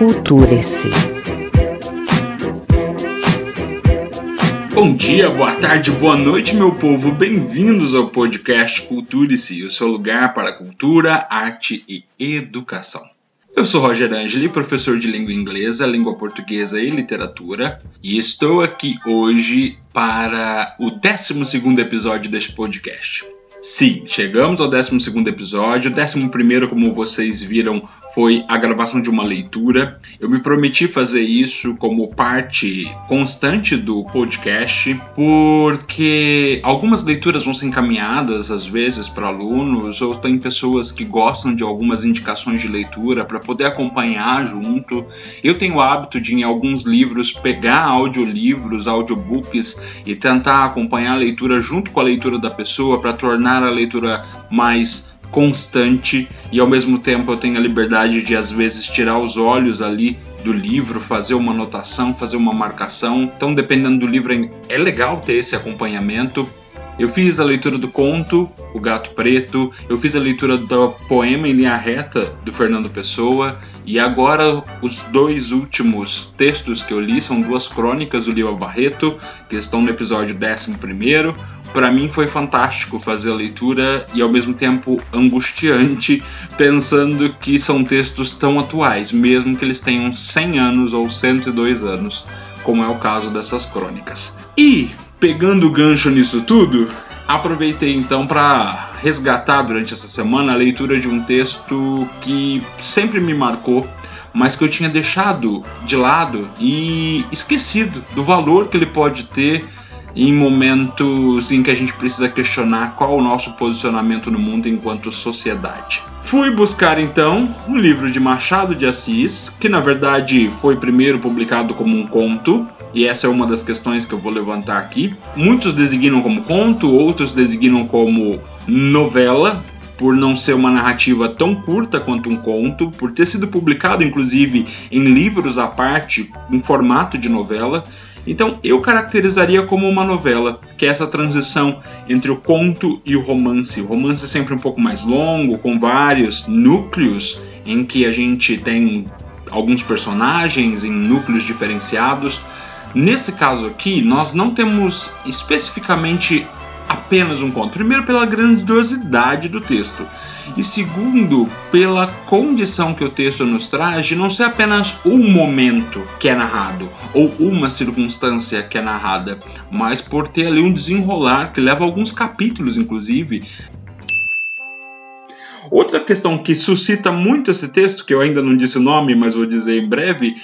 Culture-se. Bom dia, boa tarde, boa noite, meu povo. Bem-vindos ao podcast Culture-se, o seu lugar para cultura, arte e educação. Eu sou Roger Angeli, professor de língua inglesa, língua portuguesa e literatura, e estou aqui hoje para o 12 episódio deste podcast. Sim, chegamos ao 12 episódio. O 11, como vocês viram, foi a gravação de uma leitura. Eu me prometi fazer isso como parte constante do podcast, porque algumas leituras vão ser encaminhadas às vezes para alunos, ou tem pessoas que gostam de algumas indicações de leitura para poder acompanhar junto. Eu tenho o hábito de, em alguns livros, pegar audiolivros, audiobooks e tentar acompanhar a leitura junto com a leitura da pessoa para tornar tornar a leitura mais constante e ao mesmo tempo eu tenho a liberdade de às vezes tirar os olhos ali do livro, fazer uma anotação, fazer uma marcação. Então, dependendo do livro, é legal ter esse acompanhamento. Eu fiz a leitura do conto O Gato Preto, eu fiz a leitura do poema em linha reta do Fernando Pessoa e agora os dois últimos textos que eu li são duas crônicas do Lima Barreto, que estão no episódio 11 para mim foi fantástico fazer a leitura e ao mesmo tempo angustiante, pensando que são textos tão atuais, mesmo que eles tenham 100 anos ou 102 anos, como é o caso dessas crônicas. E, pegando o gancho nisso tudo, aproveitei então para resgatar durante essa semana a leitura de um texto que sempre me marcou mas que eu tinha deixado de lado e esquecido do valor que ele pode ter em momentos em que a gente precisa questionar qual o nosso posicionamento no mundo enquanto sociedade. Fui buscar então um livro de Machado de Assis, que na verdade foi primeiro publicado como um conto, e essa é uma das questões que eu vou levantar aqui. Muitos designam como conto, outros designam como novela, por não ser uma narrativa tão curta quanto um conto, por ter sido publicado inclusive em livros à parte, em formato de novela. Então eu caracterizaria como uma novela, que é essa transição entre o conto e o romance. O romance é sempre um pouco mais longo, com vários núcleos em que a gente tem alguns personagens em núcleos diferenciados. Nesse caso aqui, nós não temos especificamente apenas um conto. Primeiro, pela grandiosidade do texto, e segundo, pela condição que o texto nos traz de não ser apenas um momento que é narrado ou uma circunstância que é narrada, mas por ter ali um desenrolar que leva alguns capítulos, inclusive. Outra questão que suscita muito esse texto, que eu ainda não disse o nome, mas vou dizer em breve,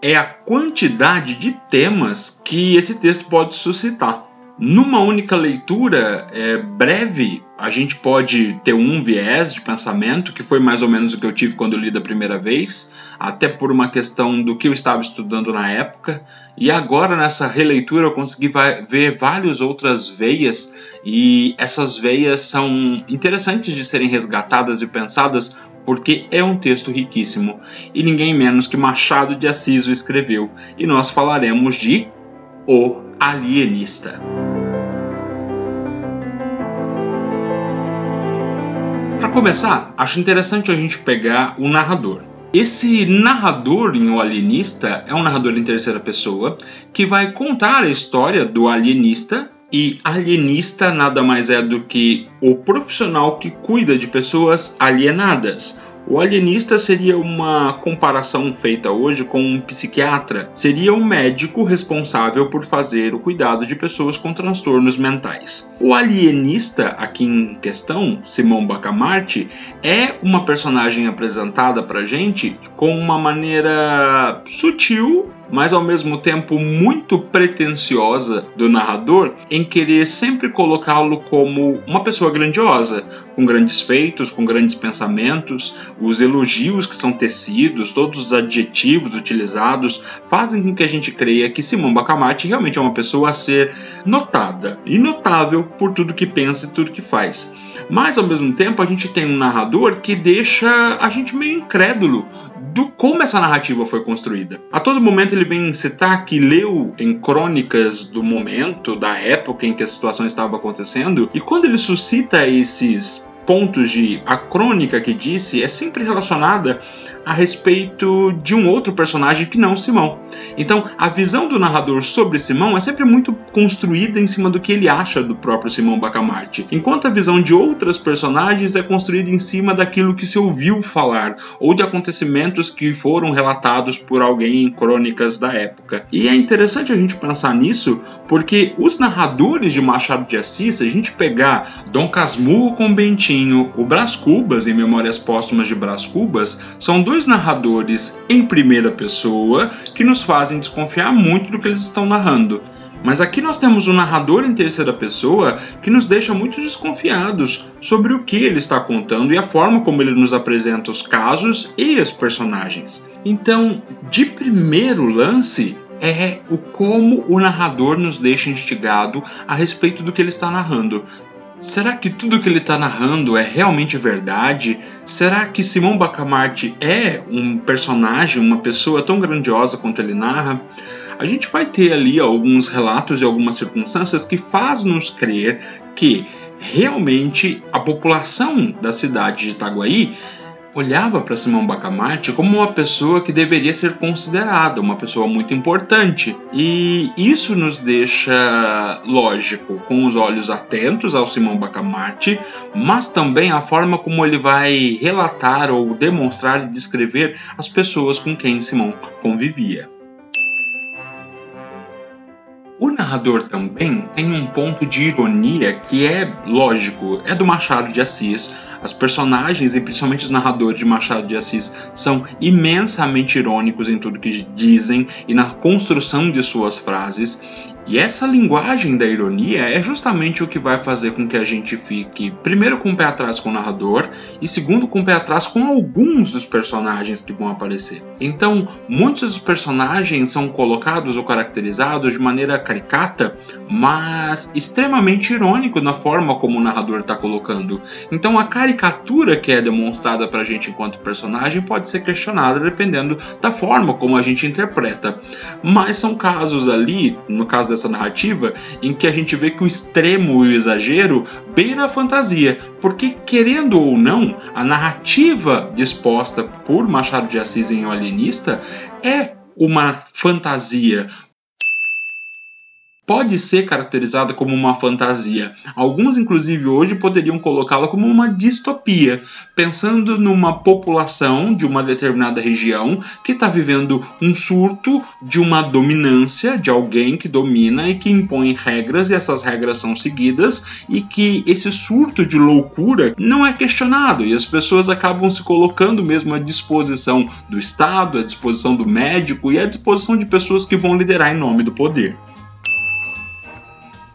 é a quantidade de temas que esse texto pode suscitar. Numa única leitura é, breve, a gente pode ter um viés de pensamento, que foi mais ou menos o que eu tive quando eu li da primeira vez, até por uma questão do que eu estava estudando na época. E agora, nessa releitura, eu consegui ver várias outras veias, e essas veias são interessantes de serem resgatadas e pensadas, porque é um texto riquíssimo, e ninguém menos que Machado de Assis o escreveu. E nós falaremos de O Alienista. Para começar, acho interessante a gente pegar o narrador. Esse narrador em O Alienista é um narrador em terceira pessoa que vai contar a história do alienista. E alienista nada mais é do que o profissional que cuida de pessoas alienadas, o alienista seria uma comparação feita hoje com um psiquiatra. Seria um médico responsável por fazer o cuidado de pessoas com transtornos mentais. O alienista aqui em questão, Simão Bacamarte, é uma personagem apresentada pra gente com uma maneira sutil mas ao mesmo tempo muito pretensiosa do narrador em querer sempre colocá-lo como uma pessoa grandiosa, com grandes feitos, com grandes pensamentos. Os elogios que são tecidos, todos os adjetivos utilizados fazem com que a gente creia que Simão Bacamarte realmente é uma pessoa a ser notada e notável por tudo que pensa e tudo que faz. Mas ao mesmo tempo a gente tem um narrador que deixa a gente meio incrédulo do como essa narrativa foi construída. A todo momento ele vem citar que leu em crônicas do momento, da época em que a situação estava acontecendo, e quando ele suscita esses pontos de a crônica que disse é sempre relacionada a respeito de um outro personagem que não Simão. Então, a visão do narrador sobre Simão é sempre muito construída em cima do que ele acha do próprio Simão Bacamarte, enquanto a visão de outras personagens é construída em cima daquilo que se ouviu falar ou de acontecimentos que foram relatados por alguém em crônicas da época. E é interessante a gente pensar nisso porque os narradores de Machado de Assis, se a gente pegar Dom Casmurro com Bentinho, o Brás Cubas em Memórias Póstumas de Brás Cubas, são dois narradores em primeira pessoa que nos fazem desconfiar muito do que eles estão narrando. Mas aqui nós temos um narrador em terceira pessoa que nos deixa muito desconfiados sobre o que ele está contando e a forma como ele nos apresenta os casos e os personagens. Então, de primeiro lance, é o como o narrador nos deixa instigado a respeito do que ele está narrando. Será que tudo que ele está narrando é realmente verdade? Será que Simão Bacamarte é um personagem, uma pessoa tão grandiosa quanto ele narra? A gente vai ter ali alguns relatos e algumas circunstâncias que faz nos crer que realmente a população da cidade de Itaguaí olhava para Simão Bacamarte como uma pessoa que deveria ser considerada, uma pessoa muito importante. E isso nos deixa, lógico, com os olhos atentos ao Simão Bacamarte, mas também a forma como ele vai relatar ou demonstrar e descrever as pessoas com quem Simão convivia. O narrador também tem um ponto de ironia que é lógico, é do Machado de Assis, as personagens e principalmente os narradores de Machado de Assis são imensamente irônicos em tudo que dizem e na construção de suas frases. E essa linguagem da ironia é justamente o que vai fazer com que a gente fique, primeiro, com o pé atrás com o narrador e, segundo, com o pé atrás com alguns dos personagens que vão aparecer. Então, muitos dos personagens são colocados ou caracterizados de maneira caricata, mas extremamente irônico na forma como o narrador está colocando. Então, a caricatura que é demonstrada para a gente enquanto personagem pode ser questionada dependendo da forma como a gente interpreta. Mas são casos ali, no caso dessa narrativa, em que a gente vê que o extremo e o exagero beira a fantasia, porque querendo ou não, a narrativa disposta por Machado de Assis em O Alienista é uma fantasia, pode ser caracterizada como uma fantasia. Alguns, inclusive, hoje poderiam colocá-la como uma distopia, pensando numa população de uma determinada região que está vivendo um surto de uma dominância de alguém que domina e que impõe regras, e essas regras são seguidas, e que esse surto de loucura não é questionado, e as pessoas acabam se colocando mesmo à disposição do Estado, à disposição do médico e à disposição de pessoas que vão liderar em nome do poder.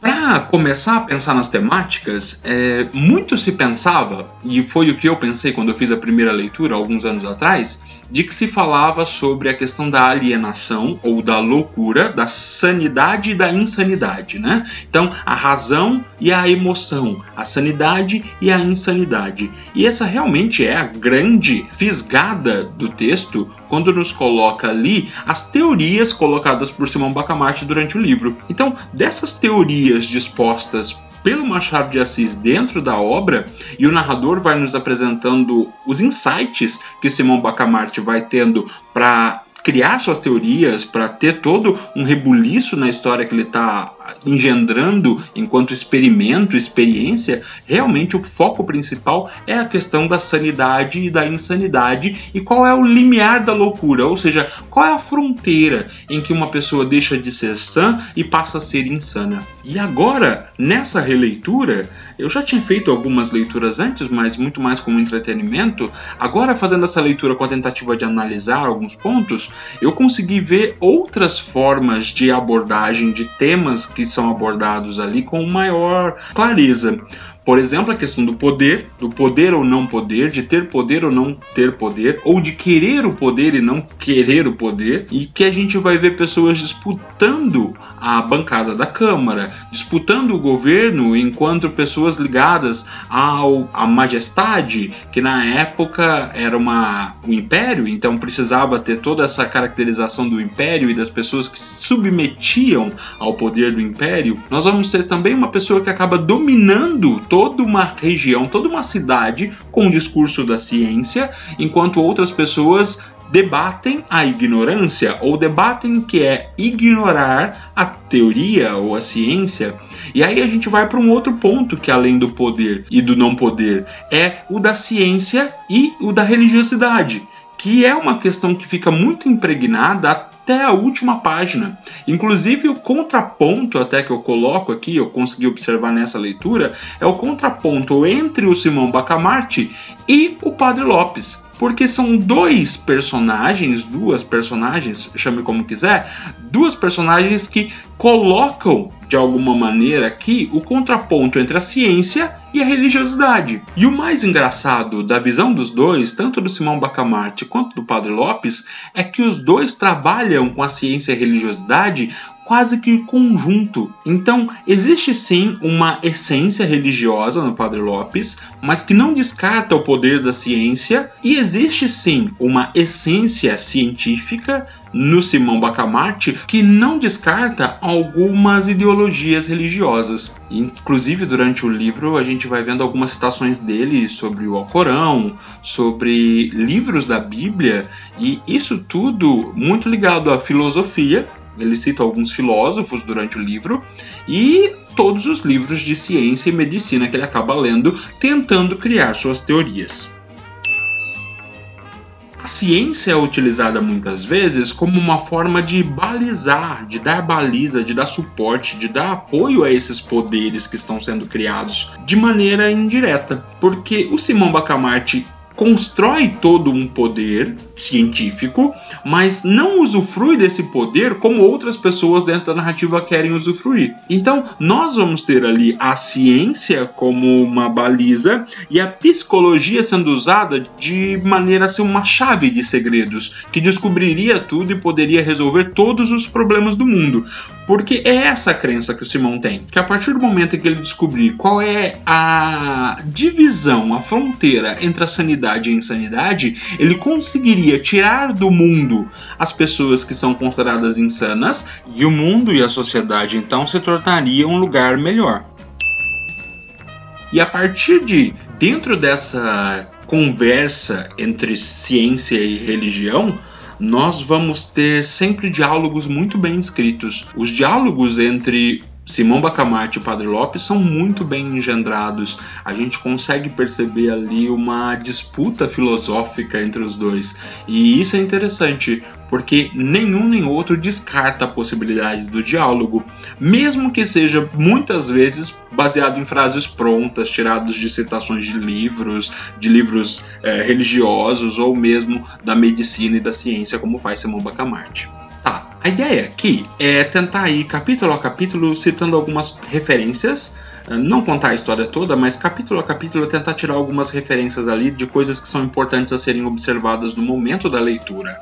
Para começar a pensar nas temáticas, é, muito se pensava, e foi o que eu pensei quando eu fiz a primeira leitura alguns anos atrás, de que se falava sobre a questão da alienação ou da loucura, da sanidade e da insanidade, né? Então, a razão e a emoção, a sanidade e a insanidade. E essa realmente é a grande fisgada do texto quando nos coloca ali as teorias colocadas por Simão Bacamarte durante o livro. Então, dessas teorias dispostas pelo Machado de Assis dentro da obra e o narrador vai nos apresentando os insights que Simão Bacamarte vai tendo para criar suas teorias, para ter todo um rebuliço na história que ele está engendrando enquanto experimento, experiência, realmente o foco principal é a questão da sanidade e da insanidade e qual é o limiar da loucura, ou seja, qual é a fronteira em que uma pessoa deixa de ser sã e passa a ser insana. E agora, nessa releitura, eu já tinha feito algumas leituras antes, mas muito mais como entretenimento. Agora, fazendo essa leitura com a tentativa de analisar alguns pontos, eu consegui ver outras formas de abordagem de temas que são abordados ali com maior clareza. Por exemplo, a questão do poder, do poder ou não poder, de ter poder ou não ter poder, ou de querer o poder e não querer o poder, e que a gente vai ver pessoas disputando a bancada da Câmara, disputando o governo enquanto pessoas ligadas ao à majestade, que na época era uma o império, então precisava ter toda essa caracterização do império e das pessoas que se submetiam ao poder do império. Nós vamos ter também uma pessoa que acaba dominando toda uma região, toda uma cidade com o discurso da ciência, enquanto outras pessoas debatem a ignorância ou debatem que é ignorar a teoria ou a ciência. E aí a gente vai para um outro ponto que além do poder e do não poder é o da ciência e o da religiosidade que é uma questão que fica muito impregnada até a última página. Inclusive o contraponto até que eu coloco aqui, eu consegui observar nessa leitura, é o contraponto entre o Simão Bacamarte e o Padre Lopes. Porque são dois personagens, duas personagens, chame como quiser, duas personagens que colocam de alguma maneira aqui o contraponto entre a ciência e a religiosidade. E o mais engraçado da visão dos dois, tanto do Simão Bacamarte quanto do Padre Lopes, é que os dois trabalham com a ciência e a religiosidade quase que conjunto. Então, existe sim uma essência religiosa no Padre Lopes, mas que não descarta o poder da ciência, e existe sim uma essência científica no Simão Bacamarte que não descarta algumas ideologias religiosas. Inclusive, durante o livro, a gente vai vendo algumas citações dele sobre o Alcorão, sobre livros da Bíblia, e isso tudo muito ligado à filosofia. Ele cita alguns filósofos durante o livro e todos os livros de ciência e medicina que ele acaba lendo, tentando criar suas teorias. A ciência é utilizada muitas vezes como uma forma de balizar, de dar baliza, de dar suporte, de dar apoio a esses poderes que estão sendo criados de maneira indireta. Porque o Simão Bacamarte constrói todo um poder científico, mas não usufrui desse poder como outras pessoas dentro da narrativa querem usufruir. Então, nós vamos ter ali a ciência como uma baliza e a psicologia sendo usada de maneira a ser uma chave de segredos que descobriria tudo e poderia resolver todos os problemas do mundo. Porque é essa crença que o Simão tem, que a partir do momento em que ele descobrir qual é a divisão, a fronteira entre a sanidade e a insanidade, ele conseguiria tirar do mundo as pessoas que são consideradas insanas e o mundo e a sociedade então se tornaria um lugar melhor. E a partir de dentro dessa conversa entre ciência e religião, nós vamos ter sempre diálogos muito bem escritos. Os diálogos entre Simão Bacamarte e Padre Lopes são muito bem engendrados. A gente consegue perceber ali uma disputa filosófica entre os dois. E isso é interessante, porque nenhum nem outro descarta a possibilidade do diálogo, mesmo que seja muitas vezes baseado em frases prontas, tiradas de citações de livros, de livros é, religiosos ou mesmo da medicina e da ciência, como faz Simão Bacamarte. A ideia aqui é tentar ir capítulo a capítulo citando algumas referências, eh, não contar a história toda, mas capítulo a capítulo tentar tirar algumas referências ali de coisas que são importantes a serem observadas no momento da leitura.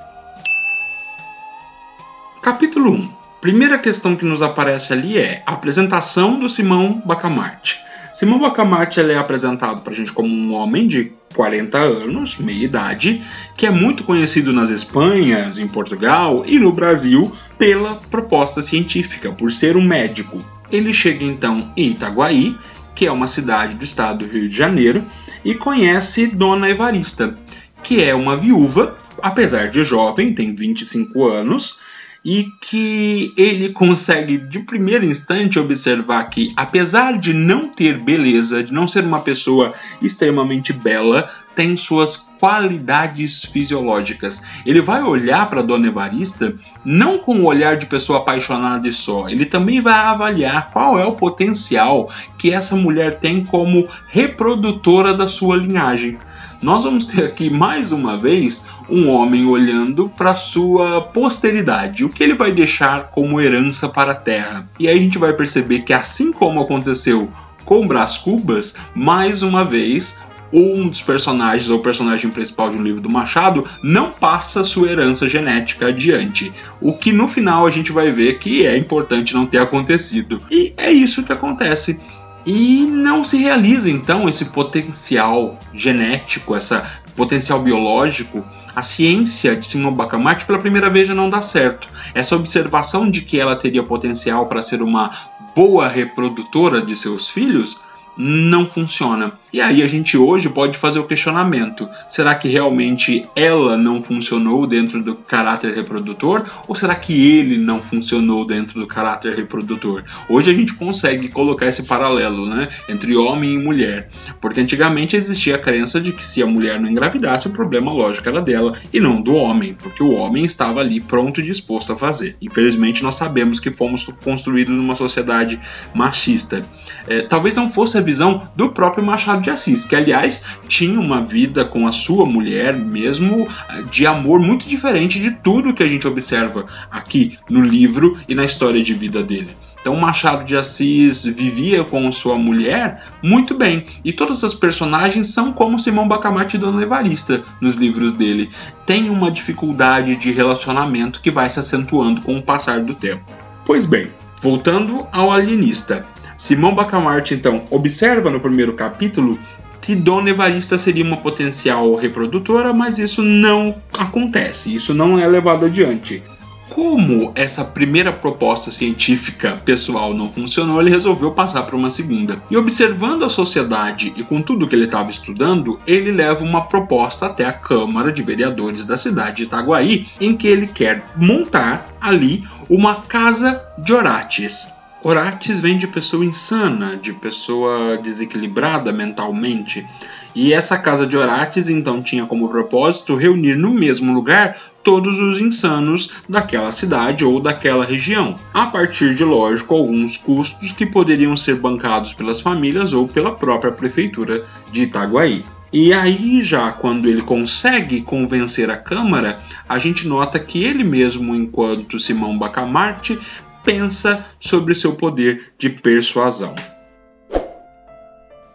Capítulo 1. Primeira questão que nos aparece ali é a apresentação do Simão Bacamarte. Simão Bacamarte é apresentado para a gente como um homem de 40 anos, meia idade, que é muito conhecido nas Espanhas, em Portugal e no Brasil pela proposta científica, por ser um médico. Ele chega então em Itaguaí, que é uma cidade do estado do Rio de Janeiro, e conhece Dona Evarista, que é uma viúva, apesar de jovem, tem 25 anos, e que ele consegue de primeiro instante observar que, apesar de não ter beleza, de não ser uma pessoa extremamente bela, tem suas qualidades fisiológicas. Ele vai olhar para Dona Evarista não com o olhar de pessoa apaixonada e só, ele também vai avaliar qual é o potencial que essa mulher tem como reprodutora da sua linhagem nós vamos ter aqui mais uma vez um homem olhando para sua posteridade, o que ele vai deixar como herança para a Terra. E aí a gente vai perceber que assim como aconteceu Com Brás Cubas, mais uma vez, um dos personagens ou personagem principal de um livro do Machado não passa sua herança genética adiante. O que no final a gente vai ver que é importante não ter acontecido. E é isso que acontece e não se realiza então esse potencial genético, esse potencial biológico. A ciência de Simone Bacamarte pela primeira vez já não dá certo. Essa observação de que ela teria potencial para ser uma boa reprodutora de seus filhos não funciona. E aí a gente hoje pode fazer o questionamento: será que realmente ela não funcionou dentro do caráter reprodutor ou será que ele não funcionou dentro do caráter reprodutor? Hoje a gente consegue colocar esse paralelo, né, entre homem e mulher, porque antigamente existia a crença de que se a mulher não engravidasse, o problema lógico era dela e não do homem, porque o homem estava ali pronto e disposto a fazer. Infelizmente nós sabemos que fomos construídos numa sociedade machista. É, talvez não fosse visão do próprio Machado de Assis, que aliás tinha uma vida com a sua mulher mesmo eh, de amor muito diferente de tudo que a gente observa aqui no livro e na história de vida dele. Então Machado de Assis vivia com sua mulher muito bem, e todas as personagens são como Simão Bacamarte e Dona Evarista nos livros dele. Tem uma dificuldade de relacionamento que vai se acentuando com o passar do tempo. Pois bem, voltando ao alienista, Simão Bacamarte, então, observa no primeiro capítulo que Dona Evarista seria uma potencial reprodutora, mas isso não acontece, isso não é levado adiante. Como essa primeira proposta científica pessoal não funcionou, ele resolveu passar para uma segunda. E observando a sociedade e com tudo que ele estava estudando, ele leva uma proposta até a Câmara de Vereadores da cidade de Itaguaí, em que ele quer montar ali uma casa de orates. Orates vem de pessoa insana, de pessoa desequilibrada mentalmente. E essa casa de Orates então tinha como propósito reunir no mesmo lugar todos os insanos daquela cidade ou daquela região, a partir de, lógico, alguns custos que poderiam ser bancados pelas famílias ou pela própria prefeitura de Itaguaí. E aí, já quando ele consegue convencer a Câmara, a gente nota que ele mesmo, enquanto Simão Bacamarte, pensa sobre seu poder de persuasão.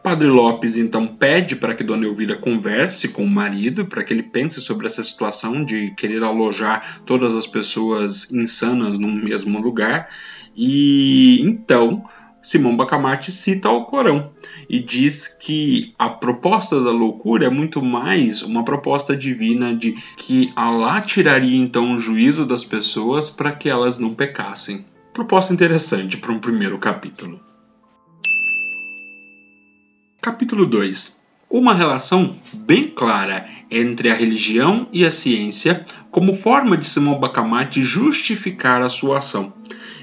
Padre Lopes então pede para que Dona Elvira converse com o marido, para que ele pense sobre essa situação de querer alojar todas as pessoas insanas num mesmo lugar. E então Simão Bacamarte cita o Corão e diz que a proposta da loucura é muito mais uma proposta divina de que Allah tiraria então o juízo das pessoas para que elas não pecassem. Proposta interessante para um primeiro capítulo. Capítulo 2 Uma relação bem clara entre a religião e a ciência como forma de Simão Bacamarte justificar a sua ação.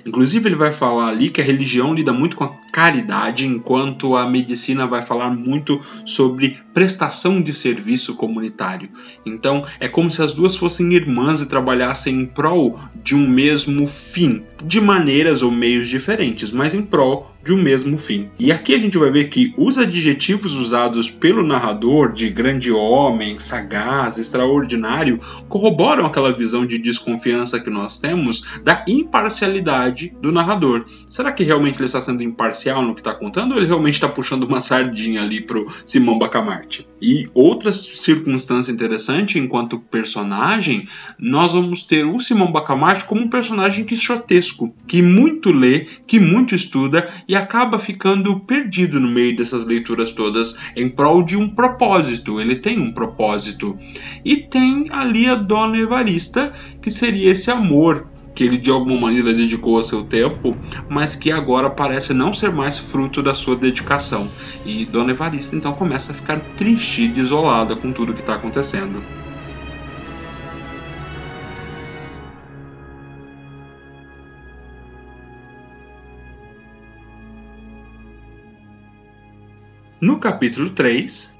Inclusive, ele vai falar ali que a religião lida muito com a caridade, enquanto a medicina vai falar muito sobre prestação de serviço comunitário. Então, é como se as duas fossem irmãs e trabalhassem em prol de um mesmo fim, de maneiras ou meios diferentes, mas em prol de um mesmo fim. E aqui a gente vai ver que os adjetivos usados pelo narrador de grande homem, sagaz, extraordinário, corroboram aquela visão de desconfiança que nós temos da imparcialidade do narrador. Será que realmente ele está sendo imparcial no que está contando ou ele realmente está puxando uma sardinha ali pro Simão Bacamarte? E outra circunstância interessante enquanto personagem, nós vamos ter o Simão Bacamarte como um personagem quixotesco, que muito lê, que muito estuda e acaba ficando perdido no meio dessas leituras todas em prol de um propósito. Ele tem um propósito. E tem ali a Dona Evarista, que seria esse amor que ele de alguma maneira dedicou a seu tempo, mas que agora parece não ser mais fruto da sua dedicação. E Dona Evarista então começa a ficar triste e desolada com tudo que está acontecendo. No capítulo 3,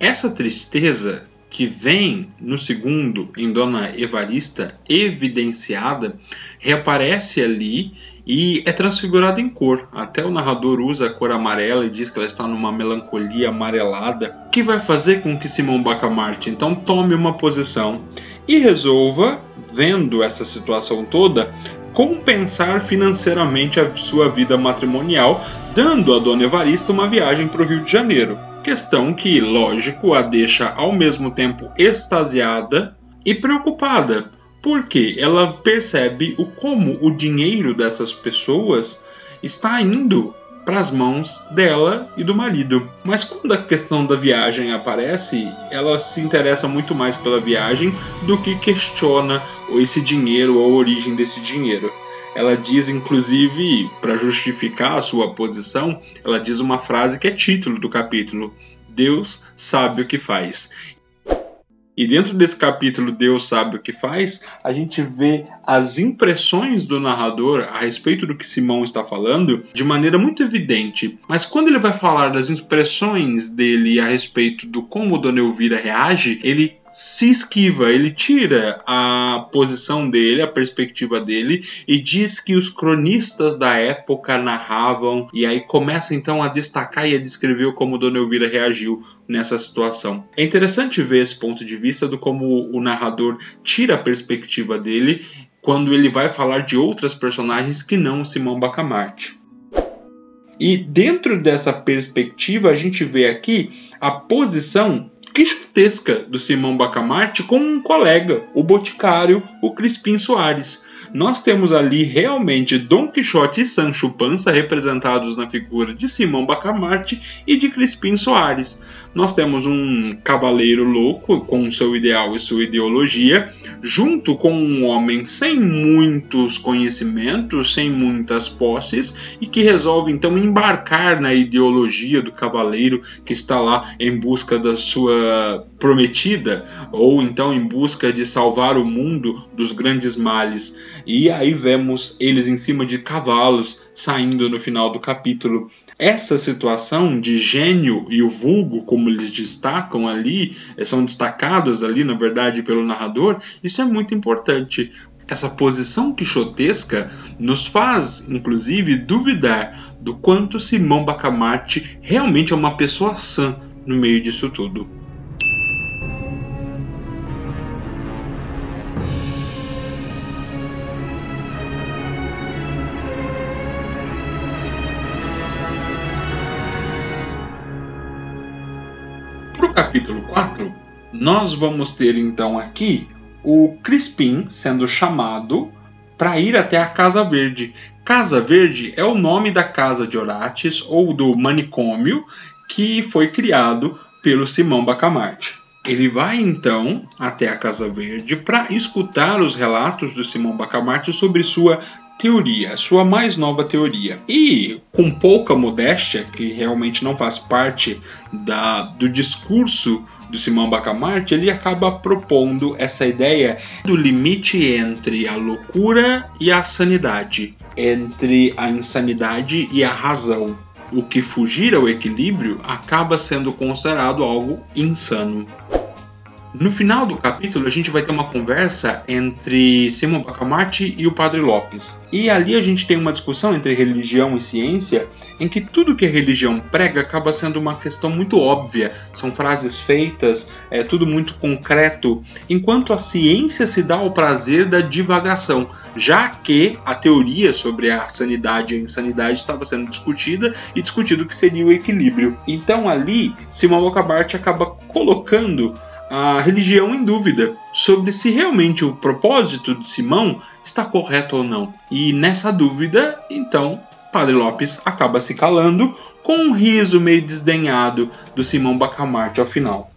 essa tristeza que vem no segundo em Dona Evarista evidenciada reaparece ali e é transfigurada em cor. Até o narrador usa a cor amarela e diz que ela está numa melancolia amarelada, que vai fazer com que Simão Bacamarte então tome uma posição e resolva, vendo essa situação toda, compensar financeiramente a sua vida matrimonial, dando a Dona Evarista uma viagem para o Rio de Janeiro. Questão que, lógico, a deixa ao mesmo tempo extasiada e preocupada, porque ela percebe o como o dinheiro dessas pessoas está indo para as mãos dela e do marido. Mas quando a questão da viagem aparece, ela se interessa muito mais pela viagem do que questiona esse dinheiro ou a origem desse dinheiro. Ela diz, inclusive, para justificar a sua posição, ela diz uma frase que é título do capítulo: Deus sabe o que faz. E dentro desse capítulo, Deus sabe o que faz, a gente vê as impressões do narrador a respeito do que Simão está falando de maneira muito evidente. Mas quando ele vai falar das impressões dele a respeito do como Dona Elvira reage, ele se esquiva, ele tira a posição dele, a perspectiva dele e diz que os cronistas da época narravam e aí começa então a destacar e a descrever como Dona Elvira reagiu nessa situação. É interessante ver esse ponto de vista do como o narrador tira a perspectiva dele quando ele vai falar de outras personagens que não Simão Bacamarte. E dentro dessa perspectiva, a gente vê aqui a posição quixotesca do Simão Bacamarte com um colega, o boticário, o Crispim Soares. Nós temos ali realmente Dom Quixote e Sancho Panza representados na figura de Simão Bacamarte e de Crispim Soares. Nós temos um cavaleiro louco com seu ideal e sua ideologia, junto com um homem sem muitos conhecimentos, sem muitas posses e que resolve então embarcar na ideologia do cavaleiro que está lá em busca da sua prometida, ou então em busca de salvar o mundo dos grandes males. E aí vemos eles em cima de cavalos saindo no final do capítulo. Essa situação de gênio e o vulgo, como eles destacam ali, eh, são destacados ali, na verdade, pelo narrador, isso é muito importante, essa posição quixotesca nos faz, inclusive, duvidar do quanto Simão Bacamarte realmente é uma pessoa sã no meio disso tudo. 4, nós vamos ter então aqui o Crispim sendo chamado para ir até a Casa Verde. Casa Verde é o nome da casa de Orates ou do manicômio que foi criado pelo Simão Bacamarte. Ele vai então até a Casa Verde para escutar os relatos do Simão Bacamarte sobre sua teoria, sua mais nova teoria. E com pouca modéstia, que realmente não faz parte da, do discurso do Simão Bacamarte, ele acaba propondo essa ideia do limite entre a loucura e a sanidade, entre a insanidade e a razão. O que fugir ao equilíbrio acaba sendo considerado algo insano. No final do capítulo, a gente vai ter uma conversa entre Simon Bacamarte e o Padre Lopes. E ali a gente tem uma discussão entre religião e ciência, em que tudo que a religião prega acaba sendo uma questão muito óbvia. São frases feitas, é tudo muito concreto, enquanto a ciência se dá ao prazer da divagação, já que a teoria sobre a sanidade e a insanidade estava sendo discutida e discutido que seria o equilíbrio. Então ali, Simon Bacamarte acaba colocando a religião em dúvida sobre se realmente o propósito de Simão está correto ou não. E nessa dúvida, então, Padre Lopes acaba se calando com um riso meio desdenhado do Simão Bacamarte ao final.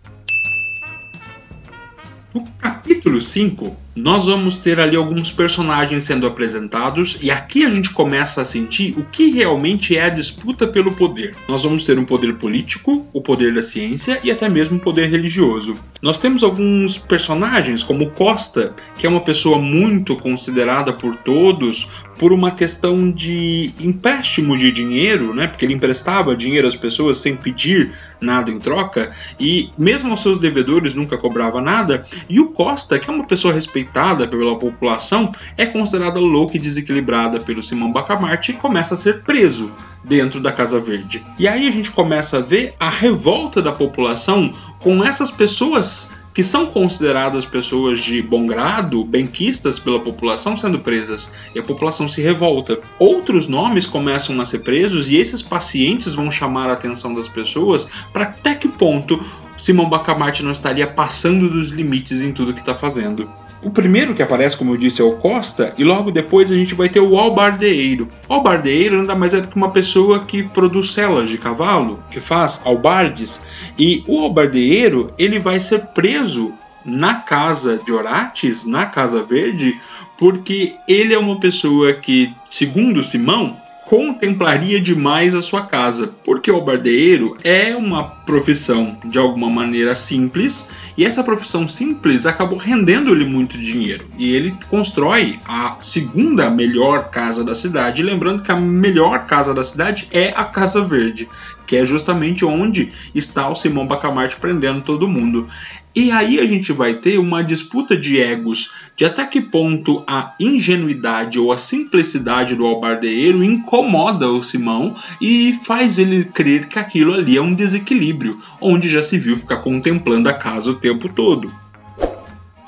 No capítulo 5, nós vamos ter ali alguns personagens sendo apresentados e aqui a gente começa a sentir o que realmente é a disputa pelo poder. Nós vamos ter um poder político, o poder da ciência e até mesmo o poder religioso. Nós temos alguns personagens como Costa, que é uma pessoa muito considerada por todos por uma questão de empréstimo de dinheiro, né? Porque ele emprestava dinheiro às pessoas sem pedir nada em troca e mesmo aos seus devedores nunca cobrava nada. E o Costa, que é uma pessoa respeitada pela população, é considerada louca e desequilibrada pelo Simão Bacamarte e começa a ser preso dentro da Casa Verde. E aí a gente começa a ver a revolta da população com essas pessoas que são consideradas pessoas de bom grado, benquistas pela população, sendo presas, e a população se revolta. Outros nomes começam a ser presos e esses pacientes vão chamar a atenção das pessoas para até que ponto Simão Bacamarte não estaria passando dos limites em tudo que está fazendo. O primeiro que aparece, como eu disse, é o Costa, e logo depois a gente vai ter o albardeeiro. O albardeeiro nada mais é do que uma pessoa que produz celas de cavalo, que faz albardes, e o albardeeiro ele vai ser preso na casa de Orates, na Casa Verde, porque ele é uma pessoa que, segundo Simão, contemplaria demais a sua casa, porque o barbeiro é uma profissão de alguma maneira simples e essa profissão simples acabou rendendo-lhe muito dinheiro e ele constrói a segunda melhor casa da cidade, lembrando que a melhor casa da cidade é a Casa Verde, que é justamente onde está o Simão Bacamarte prendendo todo mundo. E aí a gente vai ter uma disputa de egos de até que ponto a ingenuidade ou a simplicidade do albardeiro incomoda o Simão e faz ele crer que aquilo ali é um desequilíbrio, onde já se viu ficar contemplando a casa o tempo todo.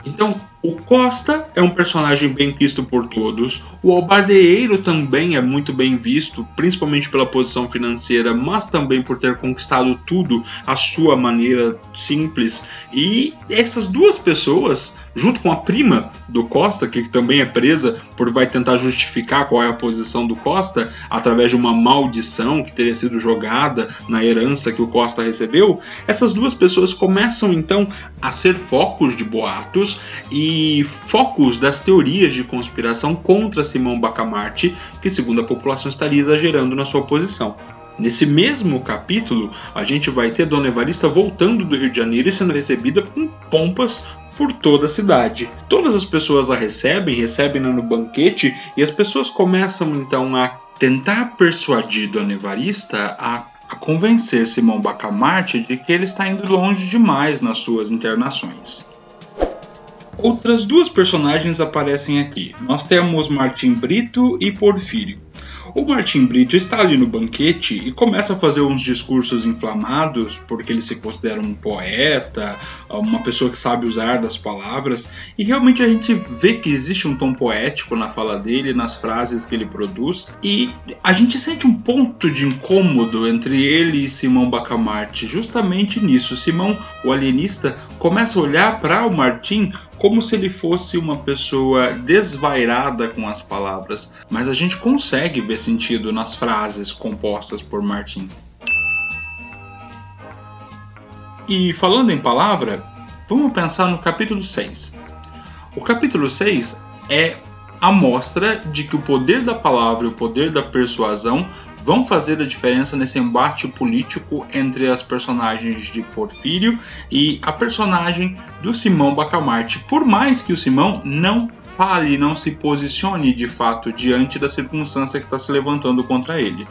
Então, o Costa é um personagem bem visto por todos. O Albardeiro também é muito bem visto, principalmente pela posição financeira, mas também por ter conquistado tudo à sua maneira simples. E essas duas pessoas, junto com a prima do Costa, que também é presa, por vai tentar justificar qual é a posição do Costa através de uma maldição que teria sido jogada na herança que o Costa recebeu, essas duas pessoas começam então a ser focos de boatos e focos das teorias de conspiração contra Simão Bacamarte, que, segundo a população, estaria exagerando na sua posição. Nesse mesmo capítulo, a gente vai ter Dona Evarista voltando do Rio de Janeiro e sendo recebida com pompas por toda a cidade. Todas as pessoas a recebem, recebem-na no banquete e as pessoas começam então a tentar persuadir Dona Evarista a, a convencer Simão Bacamarte de que ele está indo longe demais nas suas internações. Outras duas personagens aparecem aqui. Nós temos Martim Brito e Porfírio. O Martim Brito está ali no banquete e começa a fazer uns discursos inflamados, porque ele se considera um poeta, uma pessoa que sabe usar das palavras, e realmente a gente vê que existe um tom poético na fala dele, nas frases que ele produz, e a gente sente um ponto de incômodo entre ele e Simão Bacamarte, justamente nisso. Simão, o alienista, começa a olhar para o Martim como se ele fosse uma pessoa desvairada com as palavras, mas a gente consegue ver sentido nas frases compostas por Martin. E falando em palavra, vamos pensar no capítulo 6. O capítulo 6 é a mostra de que o poder da palavra e o poder da persuasão vão fazer a diferença nesse embate político entre as personagens de Porfírio e a personagem do Simão Bacamarte. Por mais que o Simão não fale, não se posicione de fato diante da circunstância que está se levantando contra ele.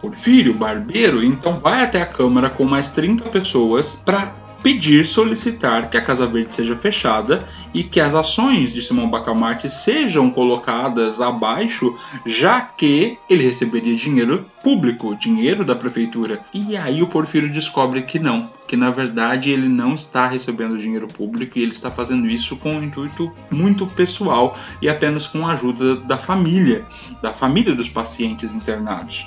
Porfírio, barbeiro, então vai até a Câmara com mais 30 pessoas para pedir, solicitar que a Casa Verde seja fechada e que as ações de Simão Bacamarte sejam colocadas abaixo, já que ele receberia dinheiro público, dinheiro da prefeitura. E aí o Porfírio descobre que não, que na verdade ele não está recebendo dinheiro público e ele está fazendo isso com um intuito muito pessoal e apenas com a ajuda da família, da família dos pacientes internados.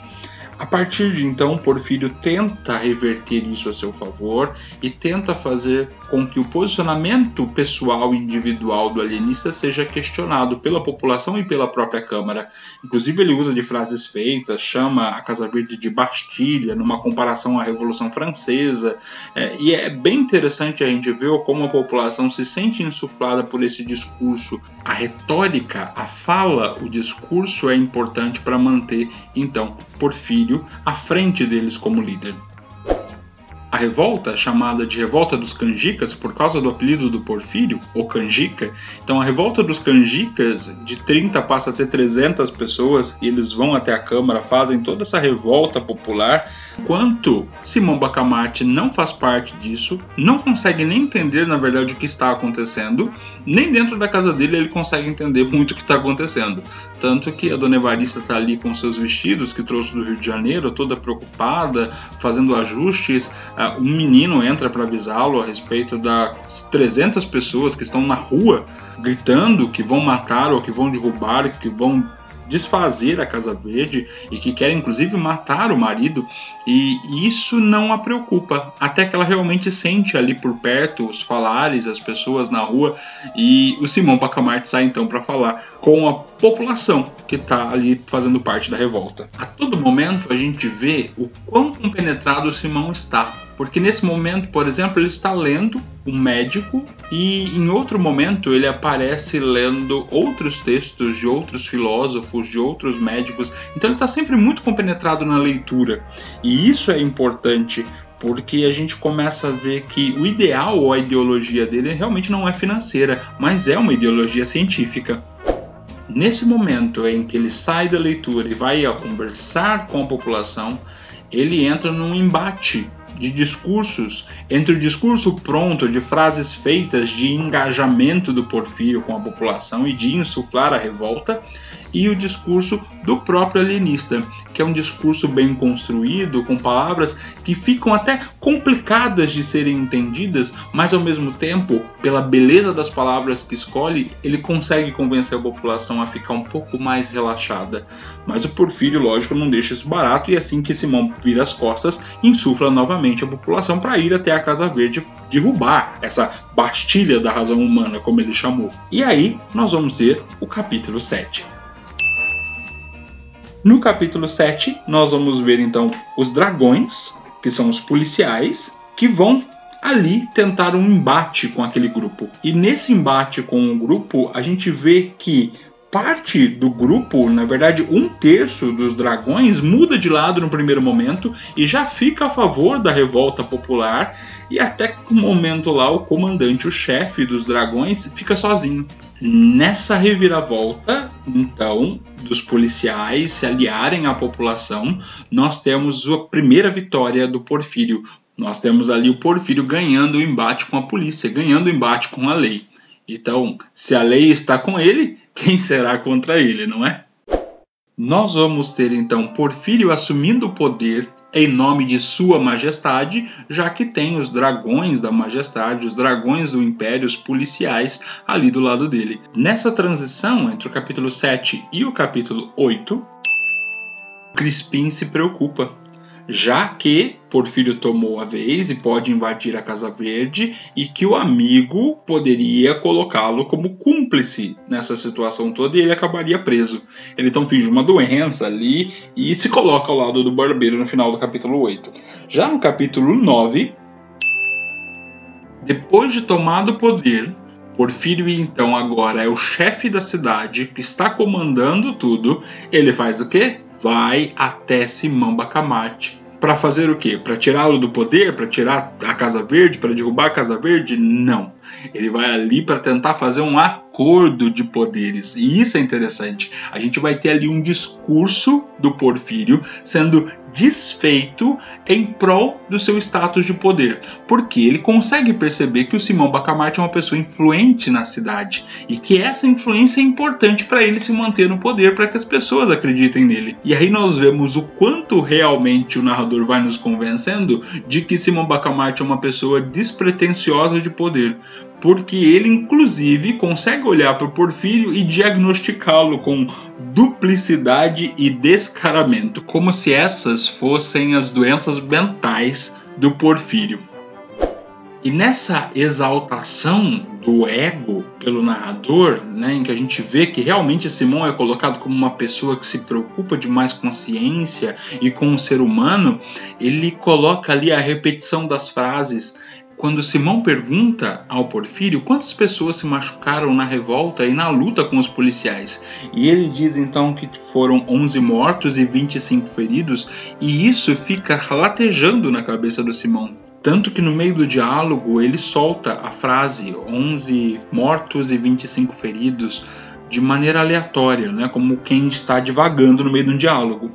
A partir de então, Porfírio tenta reverter isso a seu favor e tenta fazer com que o posicionamento pessoal e individual do alienista seja questionado pela população e pela própria Câmara. Inclusive, ele usa de frases feitas, chama a Casa Verde de Bastilha, numa comparação à Revolução Francesa. É, e é bem interessante a gente ver como a população se sente insuflada por esse discurso. A retórica, a fala, o discurso é importante para manter, então, Porfírio à frente deles como líder. A revolta, chamada de Revolta dos Canjicas por causa do apelido do Porfírio, o Canjica, então a Revolta dos Canjicas de 30 passa a ter 300 pessoas e eles vão até a Câmara, fazem toda essa revolta popular Quanto Simão Bacamarte não faz parte disso, não consegue nem entender na verdade o que está acontecendo, nem dentro da casa dele ele consegue entender muito o que está acontecendo. Tanto que a dona Evarista está ali com seus vestidos que trouxe do Rio de Janeiro, toda preocupada, fazendo ajustes. Uh, um menino entra para avisá-lo a respeito das 300 pessoas que estão na rua gritando que vão matar ou que vão derrubar, que vão desfazer a Casa Verde e que quer inclusive matar o marido, e isso não a preocupa, até que ela realmente sente ali por perto os falares, as pessoas na rua, e o Simão Pacamarte sai então para falar com a população que está ali fazendo parte da revolta. A todo momento a gente vê o quão compenetrado o Simão está porque nesse momento, por exemplo, ele está lendo um médico e em outro momento ele aparece lendo outros textos de outros filósofos, de outros médicos. Então ele está sempre muito compenetrado na leitura. E isso é importante porque a gente começa a ver que o ideal ou a ideologia dele realmente não é financeira, mas é uma ideologia científica. Nesse momento em que ele sai da leitura e vai a conversar com a população, ele entra num embate de discursos, entre o discurso pronto, de frases feitas de engajamento do Porfírio com a população e de insuflar a revolta, e o discurso do próprio alienista, que é um discurso bem construído, com palavras que ficam até complicadas de serem entendidas, mas ao mesmo tempo, pela beleza das palavras que escolhe, ele consegue convencer a população a ficar um pouco mais relaxada. Mas o Porfírio, lógico, não deixa isso barato e assim que Simão vira as costas, insufla novamente a população para ir até a Casa Verde derrubar essa bastilha da razão humana, como ele chamou. E aí nós vamos ter o capítulo 7. No capítulo 7, nós vamos ver então os dragões, que são os policiais, que vão ali tentar um embate com aquele grupo. E nesse embate com o grupo, a gente vê que parte do grupo, na verdade, um terço dos dragões muda de lado no primeiro momento e já fica a favor da revolta popular. E até que um momento lá, o comandante, o chefe dos dragões, fica sozinho. Nessa reviravolta, então, dos policiais se aliarem à população, nós temos a primeira vitória do Porfírio. Nós temos ali o Porfírio ganhando o embate com a polícia, ganhando o embate com a lei. Então, se a lei está com ele, quem será contra ele, não é? Nós vamos ter então Porfírio assumindo o poder em nome de Sua Majestade, já que tem os dragões da Majestade, os dragões do Império, os policiais ali do lado dele. Nessa transição entre o capítulo 7 e o capítulo 8, Crispim se preocupa já que Porfírio tomou a vez e pode invadir a Casa Verde e que o amigo poderia colocá-lo como cúmplice nessa situação toda e ele acabaria preso. Ele então finge uma doença ali e se coloca ao lado do barbeiro no final do capítulo 8. Já no capítulo 9, depois de tomado o poder, Porfírio então agora é o chefe da cidade que está comandando tudo. Ele faz o quê? vai até Simão Bacamarte. Para fazer o quê? Para tirá-lo do poder? Para tirar a Casa Verde? Para derrubar a Casa Verde? Não. Ele vai ali para tentar fazer um acordo de poderes. E isso é interessante. A gente vai ter ali um discurso do Porfírio sendo desfeito em prol do seu status de poder, porque ele consegue perceber que o Simão Bacamarte é uma pessoa influente na cidade e que essa influência é importante para ele se manter no poder, para que as pessoas acreditem nele. E aí nós vemos o quanto realmente o narrador vai nos convencendo de que Simão Bacamarte é uma pessoa despretensiosa de poder, porque ele inclusive consegue olhar para o Porfírio e diagnosticá-lo com duplicidade e descaramento, como se essas fossem as doenças mentais do Porfírio. E nessa exaltação do ego pelo narrador, né, em que a gente vê que realmente Simão é colocado como uma pessoa que se preocupa demais com a ciência e com o ser humano, ele coloca ali a repetição das frases quando Simão pergunta ao Porfírio quantas pessoas se machucaram na revolta e na luta com os policiais, e ele diz então que foram 11 mortos e 25 feridos, e isso fica latejando na cabeça do Simão. Tanto que no meio do diálogo ele solta a frase 11 mortos e 25 feridos de maneira aleatória, né, como quem está divagando no meio de um diálogo.